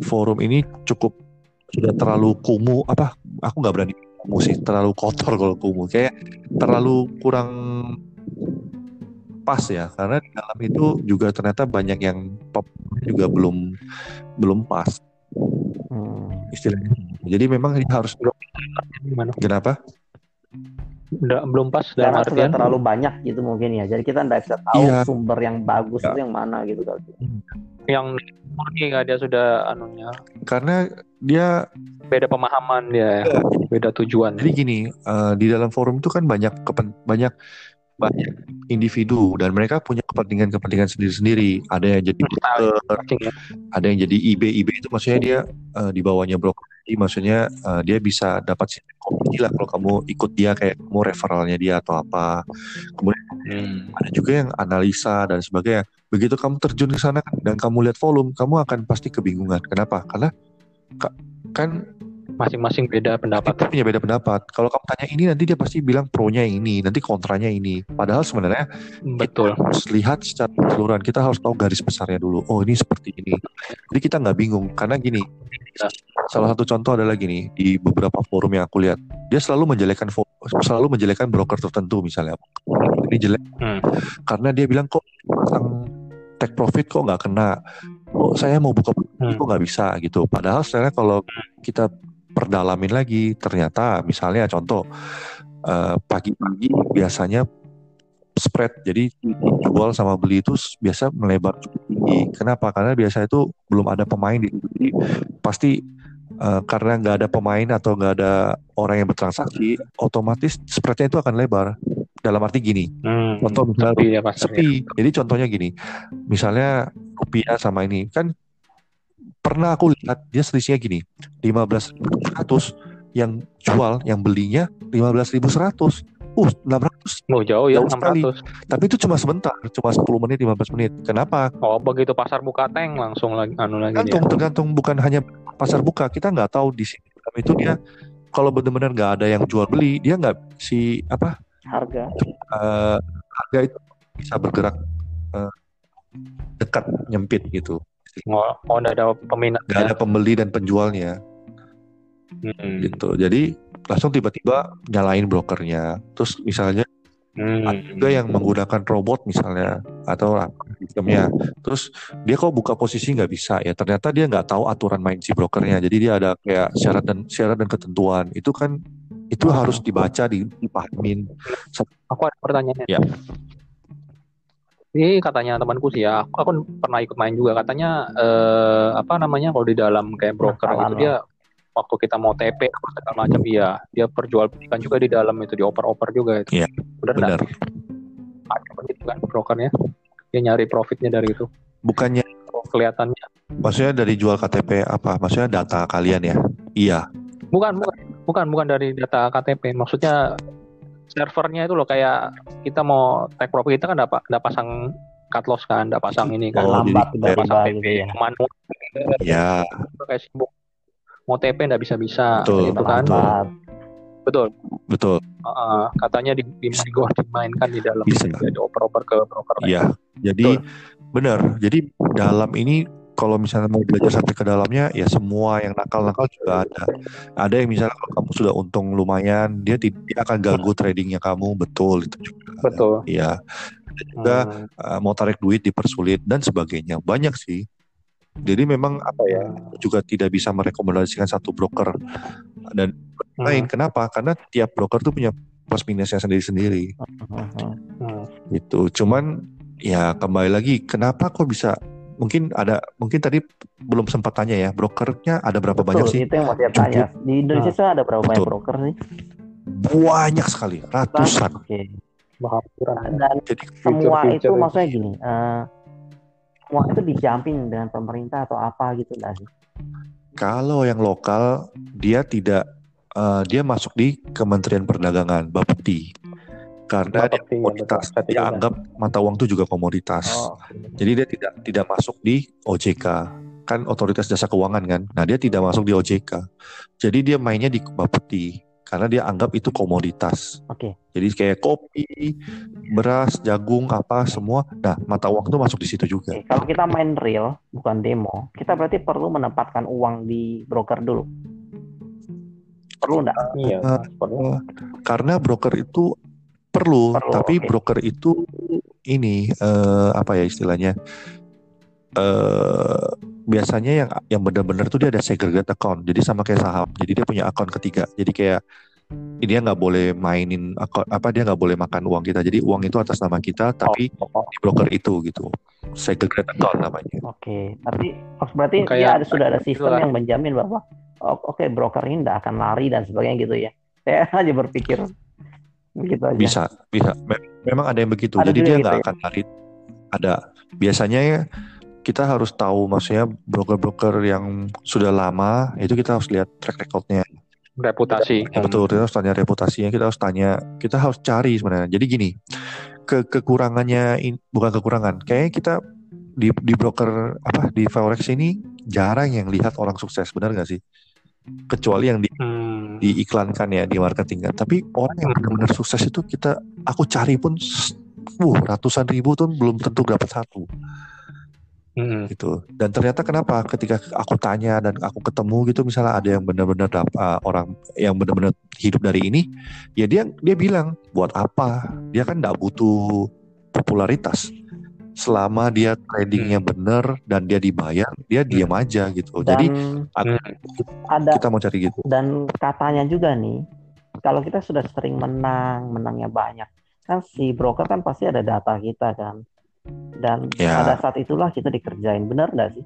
forum ini cukup sudah terlalu kumuh apa aku nggak berani kumuh sih terlalu kotor kalau kumuh kayak terlalu kurang pas ya karena di dalam itu juga ternyata banyak yang pop juga belum belum pas Hmm. istilahnya. Jadi memang harus Gimana? kenapa? Udah belum pas dalam Karena sudah artian terlalu banyak gitu mungkin ya. Jadi kita nggak bisa tahu Iya. sumber yang bagus Iya. itu yang mana gitu kan. Yang murni nggak dia sudah anunya Karena dia beda pemahaman dia, ya. beda tujuan. jadi gini eh, di dalam forum itu kan banyak kepen, banyak banyak individu dan mereka punya kepentingan-kepentingan sendiri-sendiri. Ada yang jadi broker, ya. ada yang jadi IB IB itu maksudnya dia eh, di bawahnya broker jadi maksudnya eh, dia bisa dapat komisi lah kalau kamu ikut dia kayak kamu referralnya dia atau apa kemudian Hmm. ada juga yang analisa dan sebagainya begitu kamu terjun ke sana dan kamu lihat volume kamu akan pasti kebingungan kenapa karena ka- kan Masing-masing beda pendapat. kita punya beda pendapat. Kalau kamu tanya ini nanti dia pasti bilang pro-nya ini nanti kontranya ini. Padahal sebenarnya Betul. kita harus lihat secara keseluruhan. Kita harus tahu garis besarnya dulu. Oh ini seperti ini. Jadi kita nggak bingung. Karena gini salah satu contoh adalah gini di beberapa forum yang aku lihat dia selalu menjelekkan fo- selalu menjelekkan broker tertentu misalnya. Ini jelek. Hmm. karena dia bilang kok pasang take profit kok nggak kena? Kok saya mau buka Hmm. kok nggak bisa? Gitu. Padahal sebenarnya kalau kita perdalamin lagi ternyata misalnya contoh eh, pagi-pagi biasanya spread jadi jual sama beli itu biasa melebar cukup tinggi kenapa karena biasa itu belum ada pemain di. Jadi pasti eh, karena nggak ada pemain atau nggak ada orang yang bertransaksi otomatis spreadnya itu akan lebar dalam arti gini Hmm. contoh misalnya Sepi ya sepi. Jadi contohnya gini, misalnya rupiah sama ini kan pernah aku lihat dia selisihnya gini, 15.100 yang jual, yang belinya 15.100. Uh, 600. Oh jauh ya Jauh sekali. 600. Tapi itu cuma sebentar, cuma 10 menit, 15 menit. Kenapa? Oh begitu pasar buka tank langsung lagi anu lagi dia. Tergantung, tergantung bukan hanya pasar buka. Kita nggak tahu di sini itu dia kalau benar-benar nggak ada yang jual beli, dia nggak si apa Harga. eh, harga itu bisa bergerak eh, dekat nyempit gitu. Oh, oh nggak ada peminat. nggak ada pembeli dan penjualnya Hmm. gitu jadi langsung tiba-tiba nyalain brokernya terus misalnya Hmm. ada juga yang menggunakan robot misalnya atau sistemnya terus dia kok buka posisi nggak bisa ya ternyata dia nggak tahu aturan main si brokernya jadi dia ada kayak syarat dan syarat dan ketentuan itu kan itu harus dibaca di- dipahamin Aku ada pertanyaan. Ya. Ini katanya temanku sih ya, aku, aku pernah ikut main juga. Katanya eh, apa namanya kalau di dalam kayak broker Bakalan itu dia waktu kita mau TP segala macam iya dia perjualbelikan juga di dalam itu dioper-oper juga itu. Iya, Benar benar Ada begitu kan brokernya? Dia nyari profitnya dari itu. bukannya Oh, kelihatannya. maksudnya dari jual KTP apa maksudnya data kalian ya iya Bukan, bukan, bukan, bukan dari data KTP. Maksudnya servernya itu loh kayak kita mau take profit kita kan dapat nggak pasang cut loss kan, nggak pasang ini kan. Oh, lambat tiba-tiba pasang PP ya. manual ya kayak sibuk mau TP nggak bisa bisa Betul, gitu kan Lambat. betul betul Heeh, katanya di, di dimainkan di dalam Bisa. jadi oper-oper ke broker Iya, jadi benar. Jadi dalam ini kalau misalnya mau belajar sampai ke dalamnya, ya semua yang nakal-nakal juga ada. Ada yang misalnya kalau kamu sudah untung lumayan, dia tidak akan ganggu tradingnya kamu, betul itu juga. betul Iya, ada juga Hmm, uh, mau tarik duit dipersulit dan sebagainya. Banyak sih. Jadi memang apa ya, juga tidak bisa merekomendasikan satu broker dan hmm, lain. Kenapa? Karena tiap broker tuh punya plus minusnya sendiri-sendiri. hmm. gitu cuman ya kembali lagi kenapa kok bisa mungkin ada mungkin tadi belum sempat tanya ya brokernya ada berapa Betul, banyak sih itu yang mau saya tanya. Di Indonesia tuh ada berapa banyak Betul. broker sih? banyak sekali ratusan Oke. Bahapuran. Dan jadi semua itu maksudnya gini, eh, semua itu dijamin dengan pemerintah atau apa gitu nggak sih? kalau yang lokal dia tidak eh, dia masuk di Kementerian Perdagangan Bapepti karena dia komoditas betul. Dia anggap mata uang itu juga komoditas Oh, jadi dia tidak tidak masuk di OJK kan otoritas jasa keuangan kan nah dia tidak masuk di OJK jadi dia mainnya di Bapepti karena dia anggap itu komoditas oke. Jadi kayak kopi, beras, jagung, apa semua. Nah, mata uang tuh masuk di situ juga. Oke, Kalau kita main real, bukan demo, kita berarti perlu menempatkan uang di broker dulu. Perlu nggak? iya perlu. Karena broker itu perlu, Perlu, tapi oke. broker itu ini eh, apa ya istilahnya? eh biasanya yang yang benar-benar tuh dia ada segregate account. Jadi sama kayak saham. Jadi dia punya akun ketiga. Jadi kayak dia nggak boleh mainin akun apa dia nggak boleh makan uang kita. Jadi uang itu atas nama kita tapi Oh, oh. di broker itu gitu. Segregate account namanya. Oke, tapi oh, berarti Kayak- dia ada sudah ada sistem Itulah. yang menjamin bahwa oh, oke broker ini tidak akan lari dan sebagainya gitu ya. Saya <laughs> aja berpikir begitu aja. Bisa, bisa. Mem- Memang ada yang begitu. Ada Jadi dia gitu nggak ya? akan lari. Ada. Biasanya ya kita harus tahu maksudnya broker-broker yang sudah lama itu kita harus lihat track recordnya. reputasi. Ya, betul, kita harus tanya reputasinya, kita harus tanya, kita harus cari sebenarnya. Jadi gini, ke kekurangannya in- bukan kekurangan. Kayaknya kita di di broker apa di forex ini jarang yang lihat orang sukses, benar nggak sih? Kecuali yang di Hmm. diiklankan ya di marketing kan. Tapi orang yang benar-benar sukses itu kita aku cari pun wuh, ratusan ribu tuh belum tentu dapat satu Hmm. gitu. Dan ternyata kenapa ketika aku tanya dan aku ketemu gitu misalnya ada yang benar-benar uh, orang yang benar-benar hidup dari ini, ya dia dia bilang buat apa? Dia kan nggak butuh popularitas. Selama dia tradingnya benar dan dia dibayar, dia diam aja gitu. Dan Jadi aku- ada kita mau cari gitu. dan katanya juga nih, kalau kita sudah sering menang, menangnya banyak, kan si broker kan pasti ada data kita kan. Dan Ya. pada saat itulah kita dikerjain, benar nggak sih?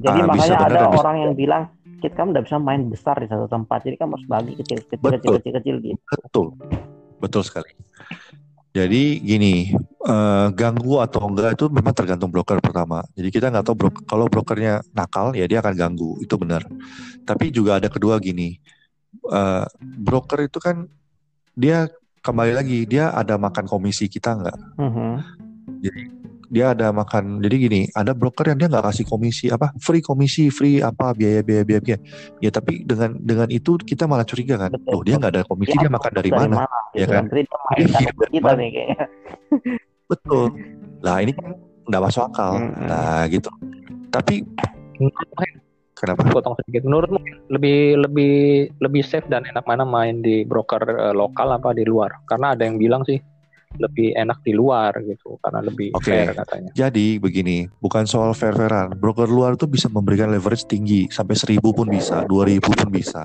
Jadi bisa makanya benar ada bisa orang yang bilang kita kamu nggak bisa main besar di satu tempat, jadi kamu harus bagi kecil kecil kecil Betul. kecil kecil gitu. Betul, betul sekali. Jadi gini, eh, ganggu atau enggak itu memang tergantung broker pertama. Jadi kita nggak tahu bro- kalau brokernya nakal ya dia akan ganggu, itu benar. Tapi juga ada kedua gini, eh, broker itu kan dia kembali lagi dia ada makan komisi kita nggak? Mhm. Dia ada makan. Jadi gini, ada broker yang dia nggak kasih komisi apa, free komisi, free apa biaya biaya biaya. biaya. Ya tapi dengan dengan itu kita malah curiga kan, Betul. loh dia nggak ada komisi, dia makan dari, mana? Ya gitu kan? Jadi dia main Iya, dari kita mana? nih kayaknya. Betul. Nah ini kan nggak masuk akal. Nah gitu. Tapi kenapa? potong sedikit. Menurutmu lebih lebih lebih safe dan enak mana main di broker eh, lokal apa di luar? Karena ada yang bilang sih lebih enak di luar gitu karena lebih Oke. fair katanya. Jadi begini, bukan soal fair-fairan. Broker luar tuh bisa memberikan leverage tinggi sampai 1000 pun bisa, 2000 pun bisa.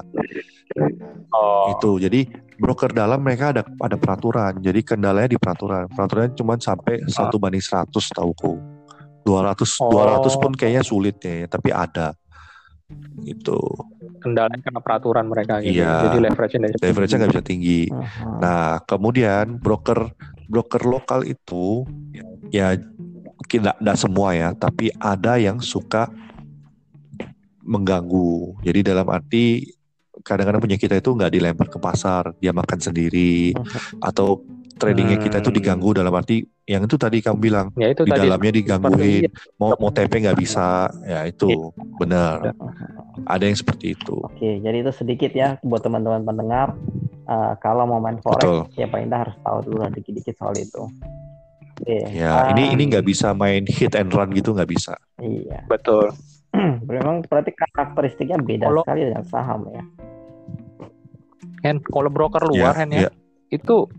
Oh, Itu. Jadi broker dalam mereka ada ada peraturan. Jadi kendalanya di peraturan. Peraturannya cuma sampai satu banding 100 tauku. 200 Oh. 200 pun kayaknya sulit ya, tapi ada. Itu. kendalanya karena peraturan mereka gitu. Iya. Jadi leverage-nya Leverage-nya nggak bisa tinggi. Mhm. Nah, kemudian broker broker lokal itu ya tidak tidak semua ya, tapi ada yang suka mengganggu. Jadi dalam arti kadang-kadang punya kita itu nggak dilempar ke pasar, dia makan sendiri <laughs> atau tradingnya kita itu Hmm. diganggu dalam arti yang itu tadi kamu bilang Ya itu di tadi dalamnya digangguin, iya. mau mau TP nggak bisa, ya itu benar. Mhm. Ada yang seperti itu. Oke, jadi itu sedikit ya buat teman-teman pendengar. Eh, kalau mau main forex, Betul. ya paling tidak harus tahu dulu lah dikit-dikit soal itu. Oke. Ya, ini ah, ini nggak bisa main hit and run gitu nggak bisa. Iya. <clears throat> betul. Memang berarti karakteristiknya beda Kalau- sekali dengan saham ya. Hen, kalau broker luar Ya, Hen ya, ya. itu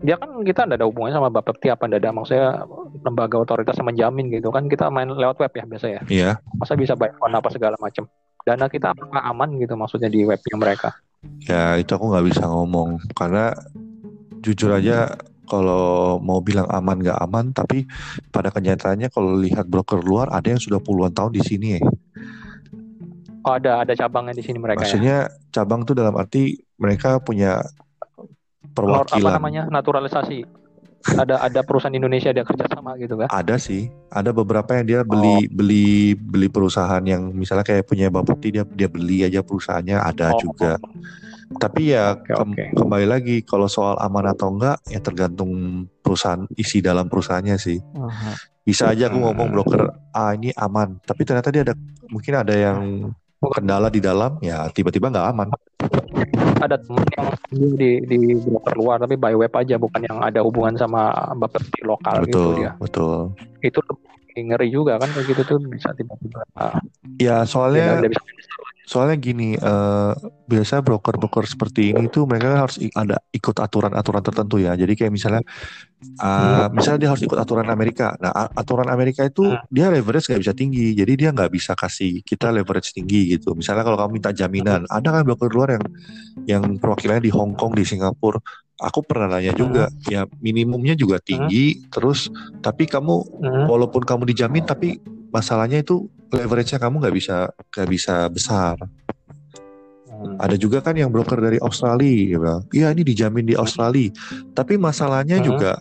dia kan kita ada hubungannya sama Bapepti apa ada maksudnya lembaga otoritas yang menjamin gitu kan kita main lewat web ya biasa ya Iya. masa bisa by phone apa segala macam dana kita apakah aman gitu maksudnya di webnya mereka Ya itu aku nggak bisa ngomong karena jujur aja kalau mau bilang aman nggak aman tapi pada kenyataannya kalau lihat broker luar ada yang sudah puluhan tahun di sini ya. oh ada ada cabangnya di sini mereka ya Maksudnya cabang tuh dalam arti mereka punya Nor- apa perwakilan. namanya naturalisasi ada ada perusahaan Indonesia dia kerja sama gitu kan Ada sih, ada beberapa yang dia beli beli beli perusahaan yang misalnya kayak punya Bapepti dia dia beli aja perusahaannya ada Oh, juga. Tapi ya kem- oke. kembali lagi kalau soal aman atau enggak ya tergantung perusahaan isi dalam perusahaannya sih. Mhm. bisa aja aku ngomong broker ah ini aman tapi ternyata dia ada mungkin ada yang kendala di dalam ya tiba-tiba nggak aman. Ada temen yang di di broker luar tapi by web aja bukan yang ada hubungan sama Bapepti lokal gitu betul dia. betul. Itu ngeri juga kan kayak gitu tuh bisa tiba-tiba ah, ya soalnya bisa soalnya gini uh, biasa broker-broker seperti ini tuh mereka harus ada ikut aturan-aturan tertentu ya jadi kayak misalnya uh, misalnya dia harus ikut aturan Amerika nah aturan Amerika itu hmm. dia leverage nggak bisa tinggi jadi dia nggak bisa kasih kita leverage tinggi gitu misalnya kalau kamu minta jaminan ada kan broker luar yang yang perwakilannya di Hong Kong di Singapura aku pernah nanya juga hmm. ya minimumnya juga tinggi hmm. terus tapi kamu hmm. walaupun kamu dijamin tapi masalahnya itu leverage-nya kamu nggak bisa nggak bisa besar. Hmm. Ada juga kan yang broker dari Australia, ya Iya ini dijamin di Australia. Tapi masalahnya hmm. juga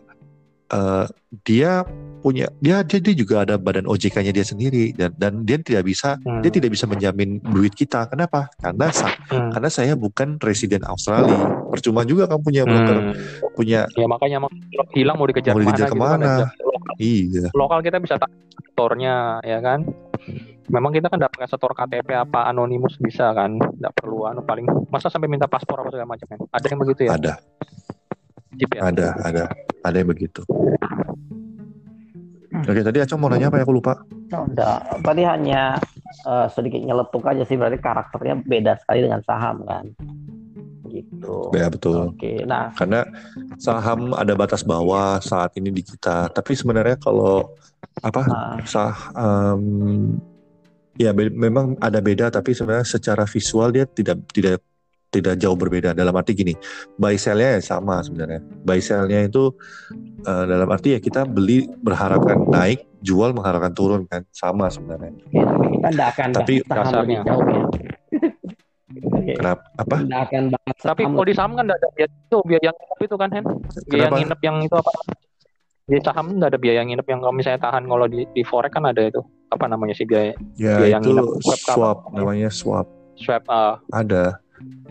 uh, dia punya dia dia juga ada badan OJK-nya dia sendiri dan dan dia tidak bisa hmm. dia tidak bisa menjamin duit kita. Kenapa? Karena sa hmm. karena saya bukan residen Australia. Percuma juga kamu punya broker hmm. punya. Ya makanya hilang mau dikejar, mau dikejar ke mana? Gitu kan, iya. Lokal kita bisa setornya ya kan. Memang kita kan dapat setor KTP apa anonimus bisa kan, tidak perlu anu paling masa sampai minta paspor apa segala macam kan. Ada yang begitu ya? Ada. Jeep ya? Ada, ada, ada yang begitu. Hmm. Oke, tadi Acong mau nanya apa ya? Aku lupa. Oh, enggak. Tadi hanya uh, sedikit nyeletuk aja sih, berarti karakternya beda sekali dengan saham kan. Gitu. Ya betul. Oke, nah. Karena saham ada batas bawah saat ini di kita, tapi sebenarnya kalau apa nah. sah um, ya memang ada beda, tapi sebenarnya secara visual dia tidak tidak tidak jauh berbeda. Dalam arti gini buy sell-nya ya sama sebenarnya. Buy sell-nya itu uh, dalam arti ya kita beli berharapkan naik jual mengharapkan turun kan. Sama sebenarnya. Oke, tapi kita tidak akan tapi kasarnya jauh ya Kenapa? Apa? Tidak akan. Tapi kalau di saham kan tidak ada biaya itu biaya yang nginep itu kan Hen? Biaya yang nginep yang itu apa? Di saham nggak ada biaya nginep yang kalau misalnya tahan kalau di, di forex kan ada itu apa namanya sih biaya? Ya biaya itu yang nginep. swap, swap namanya swap. Swap. Uh, ada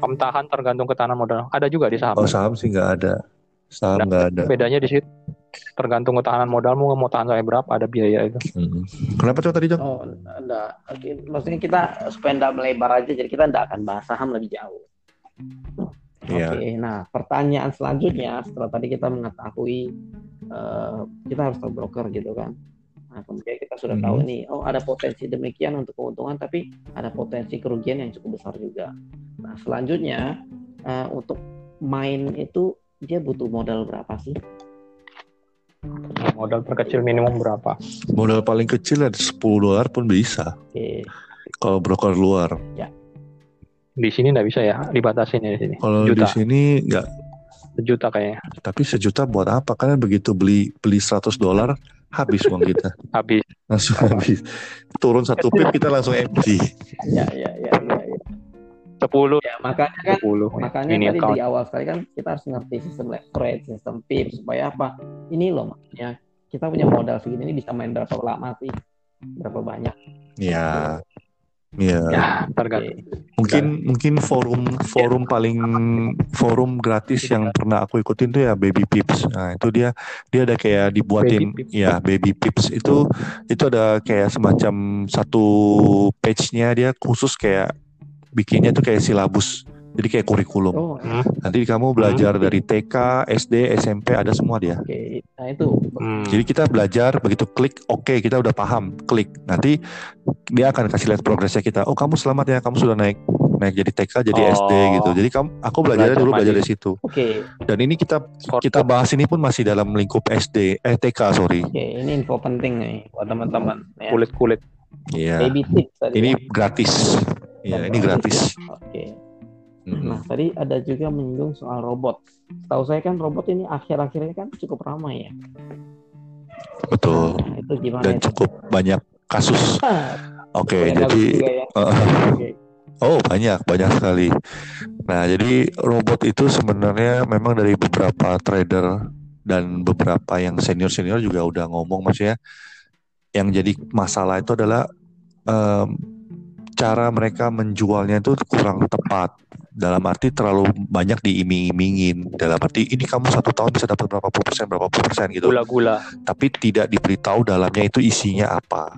Om tahan tergantung ketahanan modal. Ada juga di saham. Oh saham sih nggak ada. Saham nggak ada. Bedanya di situ tergantung ketahanan modalmu mau tahan sampai berapa ada biaya itu. Hmm. Kenapa tuh tadi Jok? Oh enggak. Maksudnya kita supaya enggak melebar aja jadi kita enggak akan bahas saham lebih jauh. Yeah. Oke, nah pertanyaan selanjutnya setelah tadi kita mengetahui uh, kita harus tahu broker gitu kan. Nah, kemudian kita sudah hmm. tahu nih, oh ada potensi demikian untuk keuntungan, tapi ada potensi kerugian yang cukup besar juga. Nah, selanjutnya uh, untuk main itu dia butuh modal berapa sih? Modal terkecil minimum berapa? Modal paling kecil ada 10 dolar pun bisa. Oke. Okay. Kalau broker luar. Ya. Di sini nggak bisa ya, dibatasin ya di sini. Kalau di sini nggak. Sejuta kayaknya. Tapi sejuta buat apa? Karena begitu beli beli 100 dolar habis uang kita. <laughs> habis. Langsung habis. Turun satu pip kita langsung empty. Ya, ya, ya, ya. ya. 10 ya makanya kan 10. makanya ini tadi account. di awal sekali kan kita harus ngerti sistem leverage sistem PIP supaya apa ini loh makanya kita punya modal segini ini bisa main berapa lama sih berapa banyak ya Iya. Ya, tergantung. Mungkin ya. mungkin forum forum paling forum gratis yang pernah aku ikutin tuh ya Baby Pips. Nah, itu dia dia ada kayak dibuatin baby ya Baby Pips itu itu ada kayak semacam satu page-nya dia khusus kayak bikinnya tuh kayak silabus jadi kayak kurikulum. Oh, hmm. Nanti kamu belajar hmm. dari TK, SD, SMP ada semua dia. Oke, okay. nah itu. Hmm. Jadi kita belajar begitu klik, oke okay, kita udah paham, klik. Nanti dia akan kasih lihat progresnya kita. Oh kamu selamat ya, kamu sudah naik naik jadi TK jadi oh. SD gitu. Jadi kamu aku belajar dulu belajar dari situ. Oke. Okay. Dan ini kita kita bahas ini pun masih dalam lingkup SD, eh TK sorry. Oke, okay, ini info penting nih buat teman-teman. Ya. Kulit-kulit. Iya. Baby tips tadi. Ini ya. gratis. Iya, ini gratis. Oke. Okay. Nah, tadi ada juga menyinggung soal robot. Tahu saya kan robot ini akhir-akhir ini kan cukup ramai ya. Betul. Nah, itu gimana Dan itu? cukup banyak kasus. <laughs> Oke, okay, jadi ya. <laughs> uh, okay. Oh, banyak, banyak sekali. Nah, jadi robot itu sebenarnya memang dari beberapa trader dan beberapa yang senior-senior juga udah ngomong maksudnya yang jadi masalah itu adalah um, cara mereka menjualnya itu kurang tepat. Dalam arti terlalu banyak diiming-imingin. Dalam arti ini kamu satu tahun bisa dapat berapa puluh persen berapa puluh persen gitu. Gula-gula. Tapi tidak diberitahu dalamnya itu isinya apa.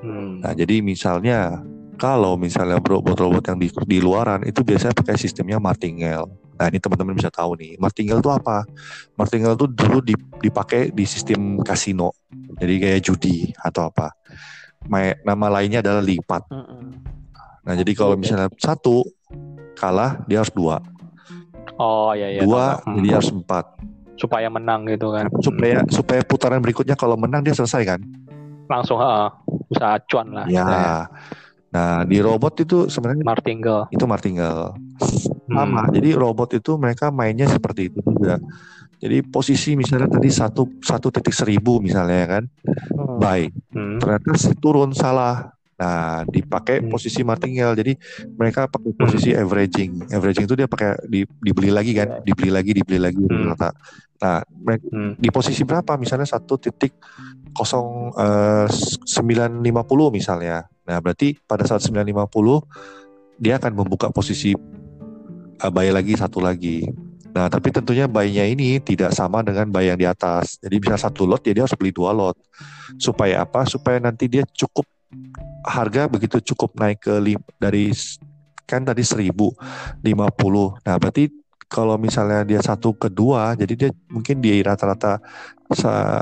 Hmm. nah jadi misalnya kalau misalnya robot-robot yang di, di luaran itu biasanya pakai sistemnya martingale. Nah ini teman-teman bisa tahu nih martingale itu apa? Martingale itu dulu dipakai di sistem kasino. Jadi kayak judi atau apa nama lainnya adalah lipat. Nah, jadi kalau misalnya satu kalah, dia harus dua. Oh iya iya. dua, tahu. Hmm. jadi harus empat. supaya menang gitu kan. Supaya supaya putaran berikutnya kalau menang dia selesai kan? Langsung heeh, bisa acuan lah. Ya. istilahnya. Nah, di robot itu sebenarnya Martingale. itu martingale. Hmm. Sama. Jadi robot itu mereka mainnya seperti itu juga. Jadi posisi misalnya tadi satu satu titik seribu misalnya ya kan, buy. Hmm. Ternyata turun salah. Nah, dipakai Hmm. posisi martingale. Jadi mereka pakai posisi averaging. Averaging itu dia pakai di, dibeli lagi kan, dibeli lagi, dibeli lagi Hmm. rata. Nah, mereka Hmm. di posisi berapa? Misalnya satu titik kosong eh, sembilan lima puluh misalnya. Nah, berarti pada saat 950 dia akan membuka posisi uh, buy lagi satu lagi. Nah, tapi tentunya buy-nya ini tidak sama dengan buy yang di atas. Jadi bisa satu lot, dia harus beli dua lot. Supaya apa? Supaya nanti dia cukup harga begitu cukup naik ke lim, dari kan tadi 1050. Nah, berarti kalau misalnya dia satu ke dua, jadi dia mungkin di rata-rata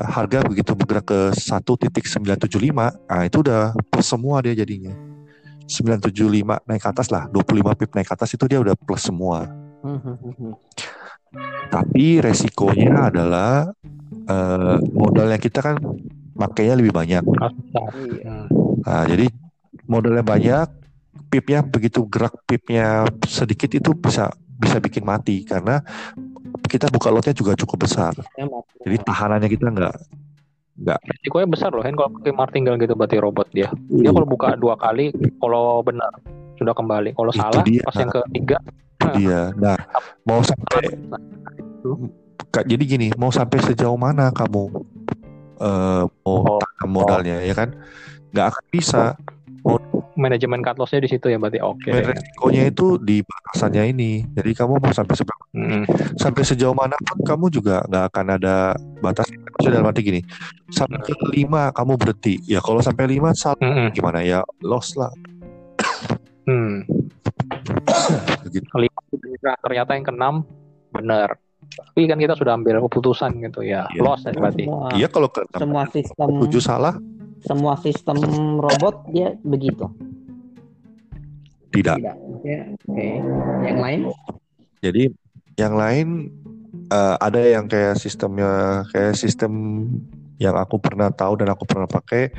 harga begitu bergerak ke 1.975, nah itu udah plus semua dia jadinya. 975 naik ke atas lah, 25 pip naik ke atas itu dia udah plus semua. Tapi resikonya adalah eh, modalnya kita kan makainya lebih banyak. Iya. Nah, jadi modalnya banyak, pipnya begitu gerak pipnya sedikit itu bisa bisa bikin mati karena kita buka lotnya juga cukup besar. Jadi tahanannya kita nggak nggak Risikonya besar loh kan kalau pakai martingale gitu berarti robot dia. Dia kalau buka dua kali, kalau benar sudah kembali. Kalau salah dia. pas yang ketiga dia. <laughs> Nah, mau sampai Kak, jadi gini, mau sampai sejauh mana kamu eh, mau Oh. tanam modalnya ya kan? Nggak akan bisa. manajemen cut loss-nya di situ ya berarti oke. Main resikonya itu di batasannya ini. Jadi kamu mau sampai seberapa Hmm. sampai sejauh mana pun kamu juga nggak akan ada batas. Dalam arti gini, sampai ke lima kamu berhenti. Ya kalau sampai lima salah Hmm. gimana ya loss lah. Hmm. Begitu. Kelima ternyata yang keenam benar. Tapi kan kita sudah ambil keputusan gitu ya. Iya. Loss ya berarti. Iya kalau ke semua sistem tujuh salah semua sistem robot dia begitu. tidak. Tidak. Oke. Oke. Yang lain? Jadi yang lain eh, ada yang kayak sistemnya kayak sistem yang aku pernah tahu dan aku pernah pakai.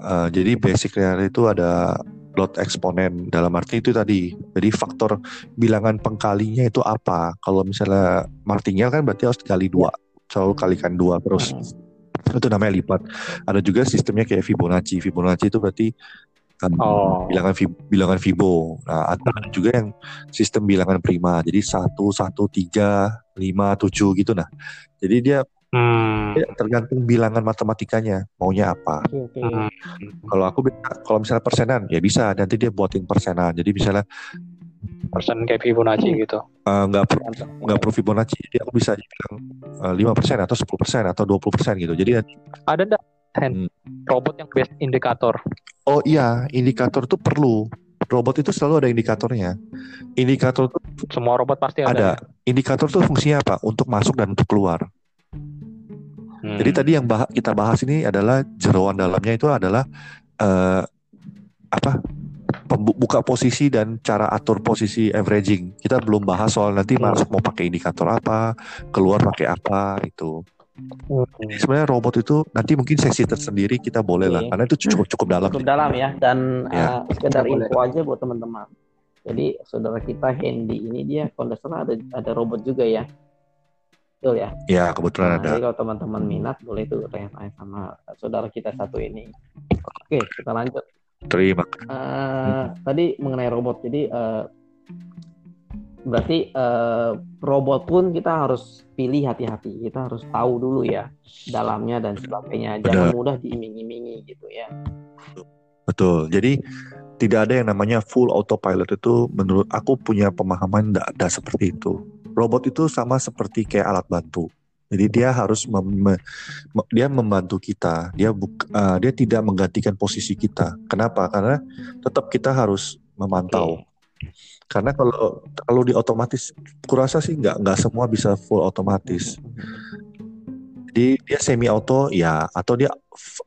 Eh, jadi basicnya itu ada lot eksponen dalam arti itu tadi. Jadi faktor bilangan pengkalinya itu apa? Kalau misalnya martingale kan berarti harus dikali dua, selalu kalikan dua terus. Itu namanya lipat. Ada juga sistemnya kayak Fibonacci. Fibonacci itu berarti um, Oh. bilangan bilangan Fibo. Nah, ada ada juga yang sistem bilangan prima. Jadi satu satu tiga lima tujuh gitu nah. Jadi dia Hmm. dia tergantung bilangan matematikanya maunya apa. Hmm. Kalau aku bisa- kalau misalnya persenan ya bisa. Nanti dia buatin persenan. Jadi misalnya Persen kayak Fibonacci gitu. eh, nggak perlu nggak perlu Fibonacci. Jadi aku bisa bilang eh, lima persen atau 10 persen atau 20 persen gitu. Jadi nanti Ada nggak hand Hmm. robot yang best indikator? Oh iya, indikator itu perlu. Robot itu selalu ada indikatornya. Indikator itu Semua robot pasti ada. ada. Indikator itu fungsinya apa? Untuk masuk dan untuk keluar. Hmm. Jadi tadi yang bah- kita bahas ini adalah jeroan dalamnya itu adalah eh, apa? Buka posisi dan cara atur posisi averaging. Kita belum bahas soal nanti Hmm. masuk mau pakai indikator apa, keluar pakai apa itu. Hmm. Jadi sebenarnya robot itu nanti mungkin sesi tersendiri kita boleh lah, Oke. karena itu cukup cukup dalam. Cukup dalam ya dan Ya. uh, sekedar Boleh. info aja buat teman-teman. Jadi saudara kita Hendy ini dia salah ada ada robot juga ya. Betul ya. Ya kebetulan Nah, ada. jadi kalau teman-teman minat boleh tuh tanya-tanya sama saudara kita satu ini. Oke, kita lanjut. Terima. Eh, tadi mengenai robot. Jadi eh, berarti eh, robot pun kita harus pilih hati-hati. Kita harus tahu dulu ya dalamnya dan sebagainya. Jangan Benar. mudah diiming-imingi gitu ya. Betul. Jadi tidak ada yang namanya full autopilot itu menurut aku punya pemahaman tidak ada seperti itu. Robot itu sama seperti kayak alat bantu. Jadi dia harus mem- me- dia membantu kita. Dia buk, eh, dia tidak menggantikan posisi kita. Kenapa? Karena tetap kita harus memantau. Karena kalau kalau di otomatis, kurasa sih nggak nggak semua bisa full otomatis. Jadi dia semi auto ya atau dia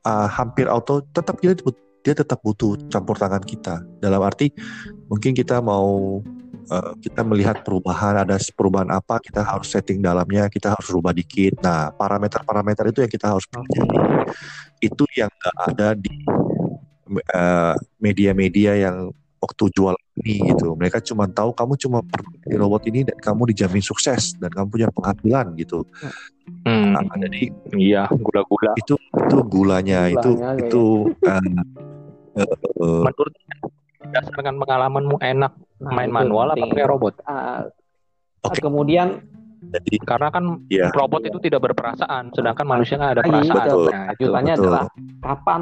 uh, hampir auto tetap dia but- dia tetap butuh campur tangan kita. Dalam arti mungkin kita mau uh, kita melihat perubahan ada perubahan apa kita harus setting dalamnya kita harus rubah dikit. Nah parameter-parameter itu yang kita harus pelajari. Itu yang nggak ada di uh, media-media uh, yang waktu jual ini gitu. Mereka cuma tahu kamu cuma perlu di robot ini dan kamu dijamin sukses dan kamu punya penghasilan gitu. Hmm. Nah, jadi iya gula-gula. Itu itu gulanya, gulanya itu ya. itu uh, uh, menurut berdasarkan pengalamanmu enak nah, main manual apa pakai robot? Uh, ah, okay. Kemudian jadi karena kan ya, robot itu tidak berperasaan, sedangkan manusia kan ada perasaan. Betul. Nah, itu tanya adalah kapan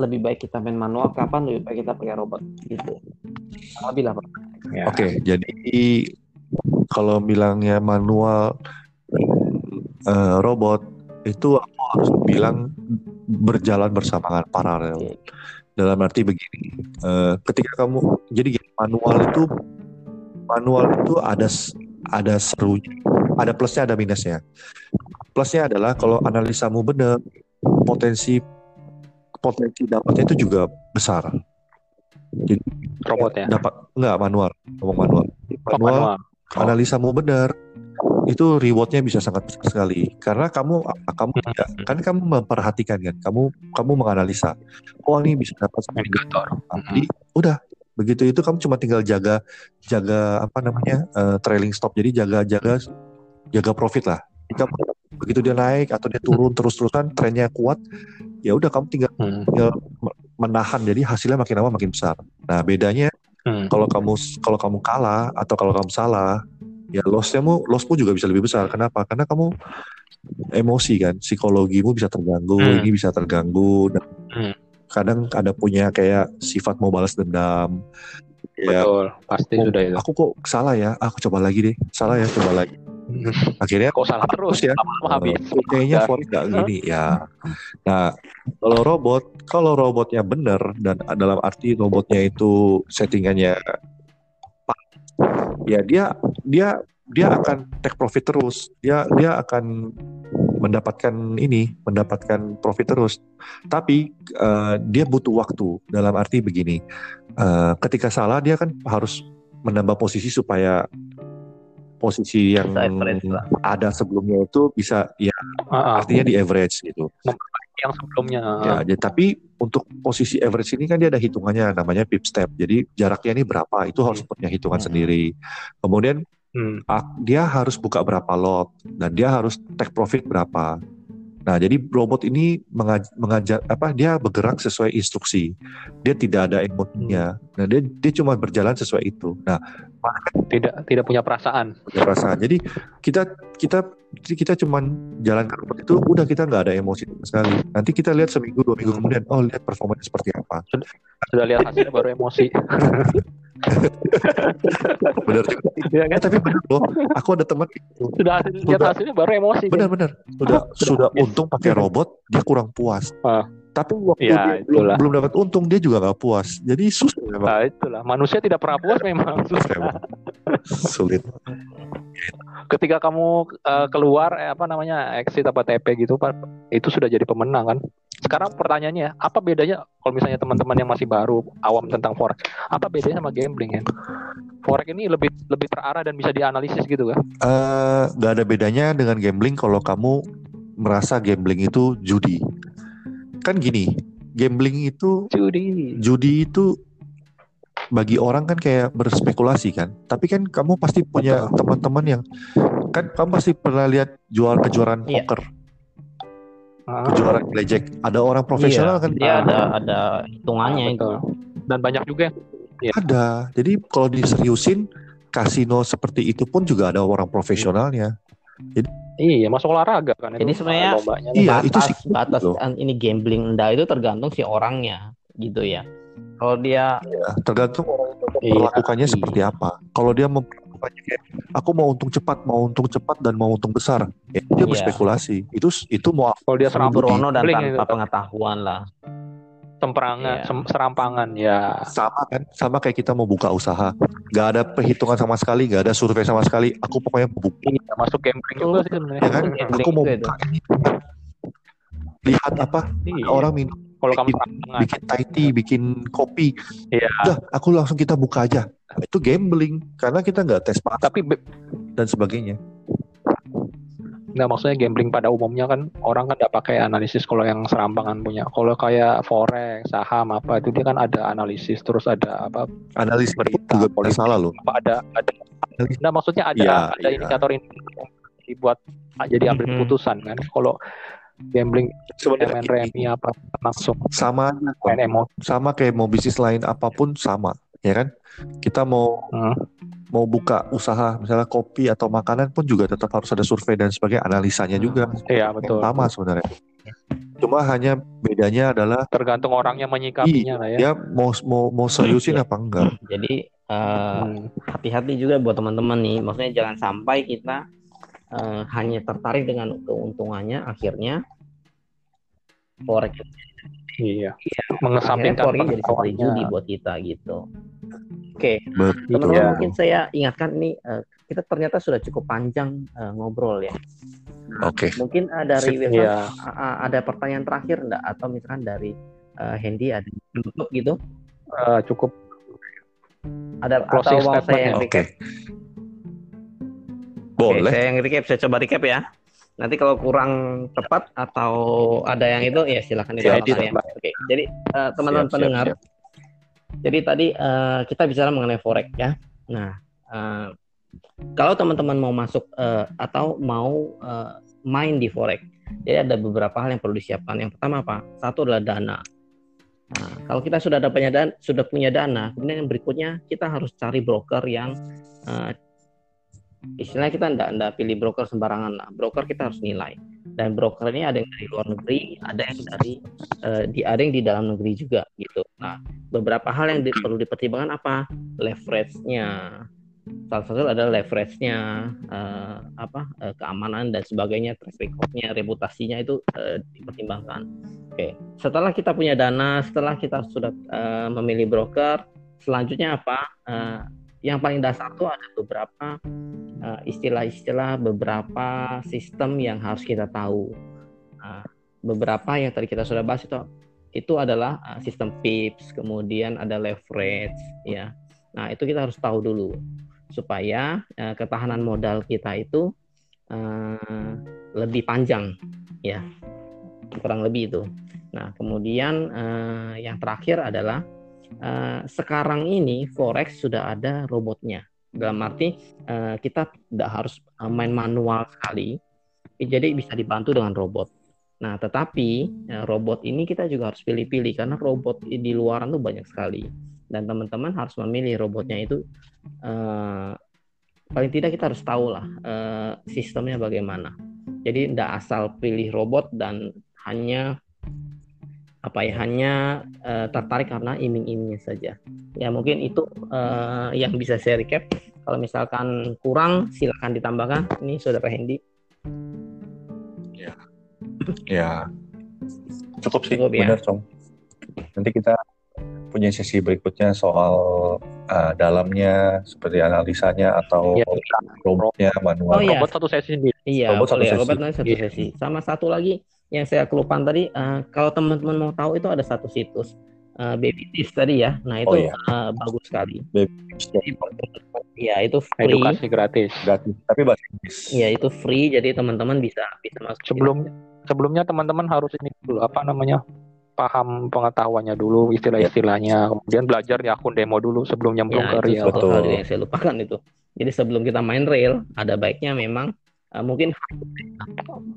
lebih baik kita main manual, kapan lebih baik kita pakai robot gitu. Lebih lah. Ya. Oke, okay, jadi kalau bilangnya manual uh, robot itu aku harus bilang berjalan bersamaan paralel. Okay. Dalam arti begini, uh, ketika kamu jadi manual itu manual itu ada ada serunya ada plusnya ada minusnya. Plusnya adalah kalau analisamu benar, potensi potensi dapatnya itu juga besar. Jadi robot ya? Dapat enggak manual, ngomong manual. Manual, oh, manual. Oh. analisamu benar, itu rewardnya bisa sangat besar sekali. Karena kamu kamu ya, kan kamu memperhatikan kan kamu kamu menganalisa. Oh ini bisa dapat indikator nah, jadi udah begitu itu kamu cuma tinggal jaga jaga apa namanya uh, trailing stop. Jadi jaga jaga jaga profit lah. Jika begitu dia naik atau dia turun terus-terusan trennya kuat, ya udah kamu tinggal, hmm. tinggal menahan. Jadi hasilnya makin lama makin besar. Nah bedanya hmm. kalau kamu kalau kamu kalah atau kalau kamu salah, ya lossnya mu lossmu juga bisa lebih besar. Kenapa? Karena kamu emosi kan, psikologimu bisa terganggu, hmm. ini bisa terganggu. Dan hmm. Kadang ada punya kayak sifat mau balas dendam. Ya, Betul, pasti oh, sudah itu. Aku kok salah ya? Aku coba lagi deh. Salah ya, coba lagi <laughs> akhirnya kok salah terus ya habis kayaknya Ford nggak gini ya nah kalau robot kalau robotnya benar dan dalam arti robotnya itu settingannya ya dia dia dia akan take profit terus dia dia akan mendapatkan ini mendapatkan profit terus tapi uh, dia butuh waktu dalam arti begini uh, ketika salah dia kan harus menambah posisi supaya posisi yang ada sebelumnya itu bisa ya uh, uh. artinya di average gitu. Yang sebelumnya. Ya, jadi, tapi untuk posisi average ini kan dia ada hitungannya namanya pip step. Jadi jaraknya ini berapa itu harus hmm. punya hitungan hmm. sendiri. Kemudian hmm. dia harus buka berapa lot dan dia harus take profit berapa. Nah, jadi robot ini mengaj mengajar apa dia bergerak sesuai instruksi. Dia tidak ada emotnya. Nah, dia dia cuma berjalan sesuai itu. Nah, tidak tidak punya perasaan. Punya perasaan. Jadi kita kita kita cuma jalan ke robot itu udah kita nggak ada emosi sama sekali. Nanti kita lihat seminggu dua minggu kemudian, oh lihat performanya seperti apa. Sudah, sudah lihat hasilnya baru emosi. <laughs> benar juga. Ya, kan? tapi benar loh. Aku ada teman sudah lihat hasilnya baru emosi. Benar-benar. Sudah ah, sudah untung pakai robot, dia kurang puas. Ah. Tapi waktu ya, dia belum, belum dapat untung, dia juga gak puas. Jadi susah memang. Nah, itulah. Manusia tidak pernah puas <laughs> memang. Susah. Sulit. Ketika kamu uh, keluar, eh, apa namanya, exit apa TP gitu, itu sudah jadi pemenang kan. Sekarang pertanyaannya, apa bedanya kalau misalnya teman-teman yang masih baru awam tentang forex, apa bedanya sama gambling ya? Forex ini lebih lebih terarah dan bisa dianalisis gitu kan? Uh, gak ada bedanya dengan gambling kalau kamu merasa gambling itu judi. Kan gini, gambling itu judi. Judi itu bagi orang kan kayak berspekulasi kan. Tapi kan kamu pasti punya teman-teman yang kan kamu pasti pernah lihat jual kejuaraan iya. poker ah. kejuaraan blackjack ada orang profesional iya, kan dia ada ada hitungannya itu dan banyak juga ya. ada jadi kalau diseriusin kasino seperti itu pun juga ada orang profesionalnya jadi Iya, masuk olahraga kan. Jadi sebenarnya iya, batas, itu sih, batas gitu. ini gambling enggak itu tergantung si orangnya gitu ya. Kalau dia ya, tergantung orang itu melakukannya iya. seperti apa. Kalau dia melakukannya kayak aku mau untung cepat, mau untung cepat dan mau untung besar. Ya, dia yeah. berspekulasi. Itu itu mau kalau dia serang berono dan tanpa itu. pengetahuan lah. Semperangan, yeah. sem serampangan ya. Sama kan, sama kayak kita mau buka usaha. Gak ada perhitungan sama sekali, gak ada survei sama sekali. Aku pokoknya buka. Ini masuk gambling juga sih sebenarnya. Ya kan? Aku mau buka ini. Lihat apa? Iya. Orang minum Kalau kamu bikin, bikin Thai tea, bikin kopi. Iya. Udah, aku langsung kita buka aja. Itu gambling karena kita nggak tes pasar Tapi dan sebagainya. Nggak maksudnya gambling pada umumnya kan orang kan nggak pakai analisis kalau yang serampangan punya. Kalau kayak forex, saham apa itu dia kan ada analisis terus ada apa Analis Berita, juga politik. salah loh. apa ada ada nah maksudnya ada Iya, ada iya. indikator ini dibuat jadi ambil Mhm. keputusan kan kalau gambling Sebenarnya main remi apa langsung sama sama kayak mau bisnis lain apa pun sama ya kan kita mau Hmm. Mau buka usaha misalnya kopi atau makanan pun juga tetap harus ada survei dan sebagainya analisanya juga. Iya betul. Sama sebenarnya. Cuma hanya bedanya adalah tergantung orangnya menyikapinya lah ya. dia mau mau mau seriusin apa enggak. Jadi eh, Hmm. hati-hati juga buat teman-teman nih. Maksudnya jangan sampai kita eh, hanya tertarik dengan keuntungannya, akhirnya forex iya. Mengesampingkan forex jadi seperti judi buat kita gitu. Oke, betul teman-teman Iya. mungkin saya ingatkan ini eh, kita ternyata sudah cukup panjang eh, ngobrol ya. oke Mungkin eh, dari Sip. Wilson Iya. a- a- ada pertanyaan terakhir enggak atau misalkan dari eh, Hendy ada penutup gitu? Eh, cukup Ada Closing atau mau saya ya. yang oke recap? Oke, boleh saya yang recap, saya coba recap ya. Nanti kalau kurang tepat atau ada yang itu ya silakan Ya, ya. Oke, jadi eh, teman-teman Siap, siap, pendengar, siap. Jadi tadi eh, kita bicara mengenai forex ya. Nah, eh, kalau teman-teman mau masuk eh, atau mau eh, main di forex, jadi ada beberapa hal yang perlu disiapkan. Yang pertama apa? Satu adalah dana. Nah, kalau kita sudah ada punya dana, sudah punya dana, kemudian yang berikutnya kita harus cari broker yang eh, istilahnya kita enggak pilih broker sembarangan lah. Broker kita harus nilai. Dan broker ini ada yang dari luar negeri, ada yang dari eh, di ada yang di dalam negeri juga gitu. Nah, beberapa hal yang di- perlu dipertimbangkan apa? Leverage-nya. Salah satu adalah leverage-nya, eh, apa eh, keamanan dan sebagainya, track record-nya, reputasinya itu eh, dipertimbangkan. Oke, setelah kita punya dana, setelah kita sudah eh, memilih broker, selanjutnya apa? Eh, yang paling dasar tuh ada beberapa eh, istilah-istilah, beberapa sistem yang harus kita tahu. Nah, beberapa yang tadi kita sudah bahas itu itu adalah eh, sistem pips, kemudian ada leverage, ya. Nah itu kita harus tahu dulu supaya eh, ketahanan modal kita itu eh, lebih panjang, ya, kurang lebih itu. Nah kemudian eh, yang terakhir adalah eh, sekarang ini forex sudah ada robotnya. Dalam arti eh, kita tidak harus main manual sekali, jadi bisa dibantu dengan robot. Nah, tetapi eh, robot ini kita juga harus pilih-pilih karena robot di luaran tuh banyak sekali dan teman-teman harus memilih robotnya itu paling tidak kita harus tahu lah sistemnya bagaimana. Jadi tidak asal pilih robot dan hanya apa ya hanya eh, tertarik karena iming-imingnya saja. Ya mungkin itu eh, yang bisa saya recap. Kalau misalkan kurang silakan ditambahkan. Ini saudara Hendy. ya cukup sih Cukup ya. benar Cong nanti kita punya sesi berikutnya soal uh, dalamnya seperti analisanya atau Ya. robotnya manual Oh, iya. robot satu sesi sendiri Iya, Robot satu sesi. Robot satu Iya. sesi. Sama satu lagi yang saya kelupaan tadi, eh, kalau teman-teman mau tahu itu ada satu situs eh, Baby Tips tadi ya. Nah itu Oh, iya. eh, bagus sekali. Baby Jadi, Iya itu free. edukasi gratis gratis tapi bahasa Inggris Iya itu free. Jadi teman-teman bisa bisa masuk. sebelum sebelumnya teman-teman harus ini dulu apa namanya paham pengetahuannya dulu istilah-istilahnya kemudian belajar di akun demo dulu sebelum Ya, nyemplung ke itu real Betul. yang saya lupakan itu. Jadi sebelum kita main rail, ada baiknya memang eh, mungkin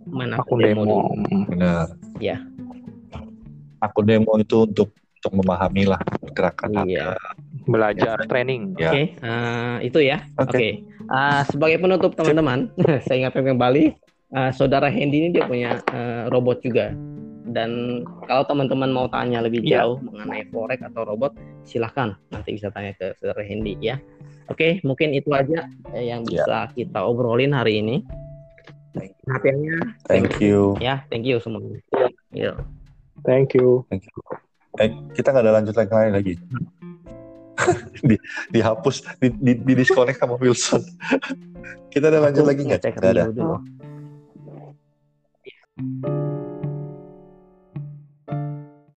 main akun demo dulu. benar Ya. akun demo itu untuk untuk memahami lah pergerakan Iya. belajar training Ya. Oke, eh, itu ya. Oke. Oke. Eh, sebagai penutup teman-teman, <laughs> saya ingatkan kembali, eh, saudara Hendy ini dia punya eh, robot juga. Dan kalau teman-teman mau tanya lebih Iya. jauh mengenai forex atau robot, silahkan nanti bisa tanya ke saudara Hendy ya. Oke, mungkin itu aja yang Iya. bisa kita obrolin hari ini. Perhatiannya, thank you. Ya, thank you semuanya. Ya. thank you. Thank you. Eh, kita nggak ada lanjut lagi lain lagi. <laughs> Di, dihapus di, di, di disconnect sama Wilson. <laughs> Kita ada lanjut Aku lagi nggak? nggak ada. dulu.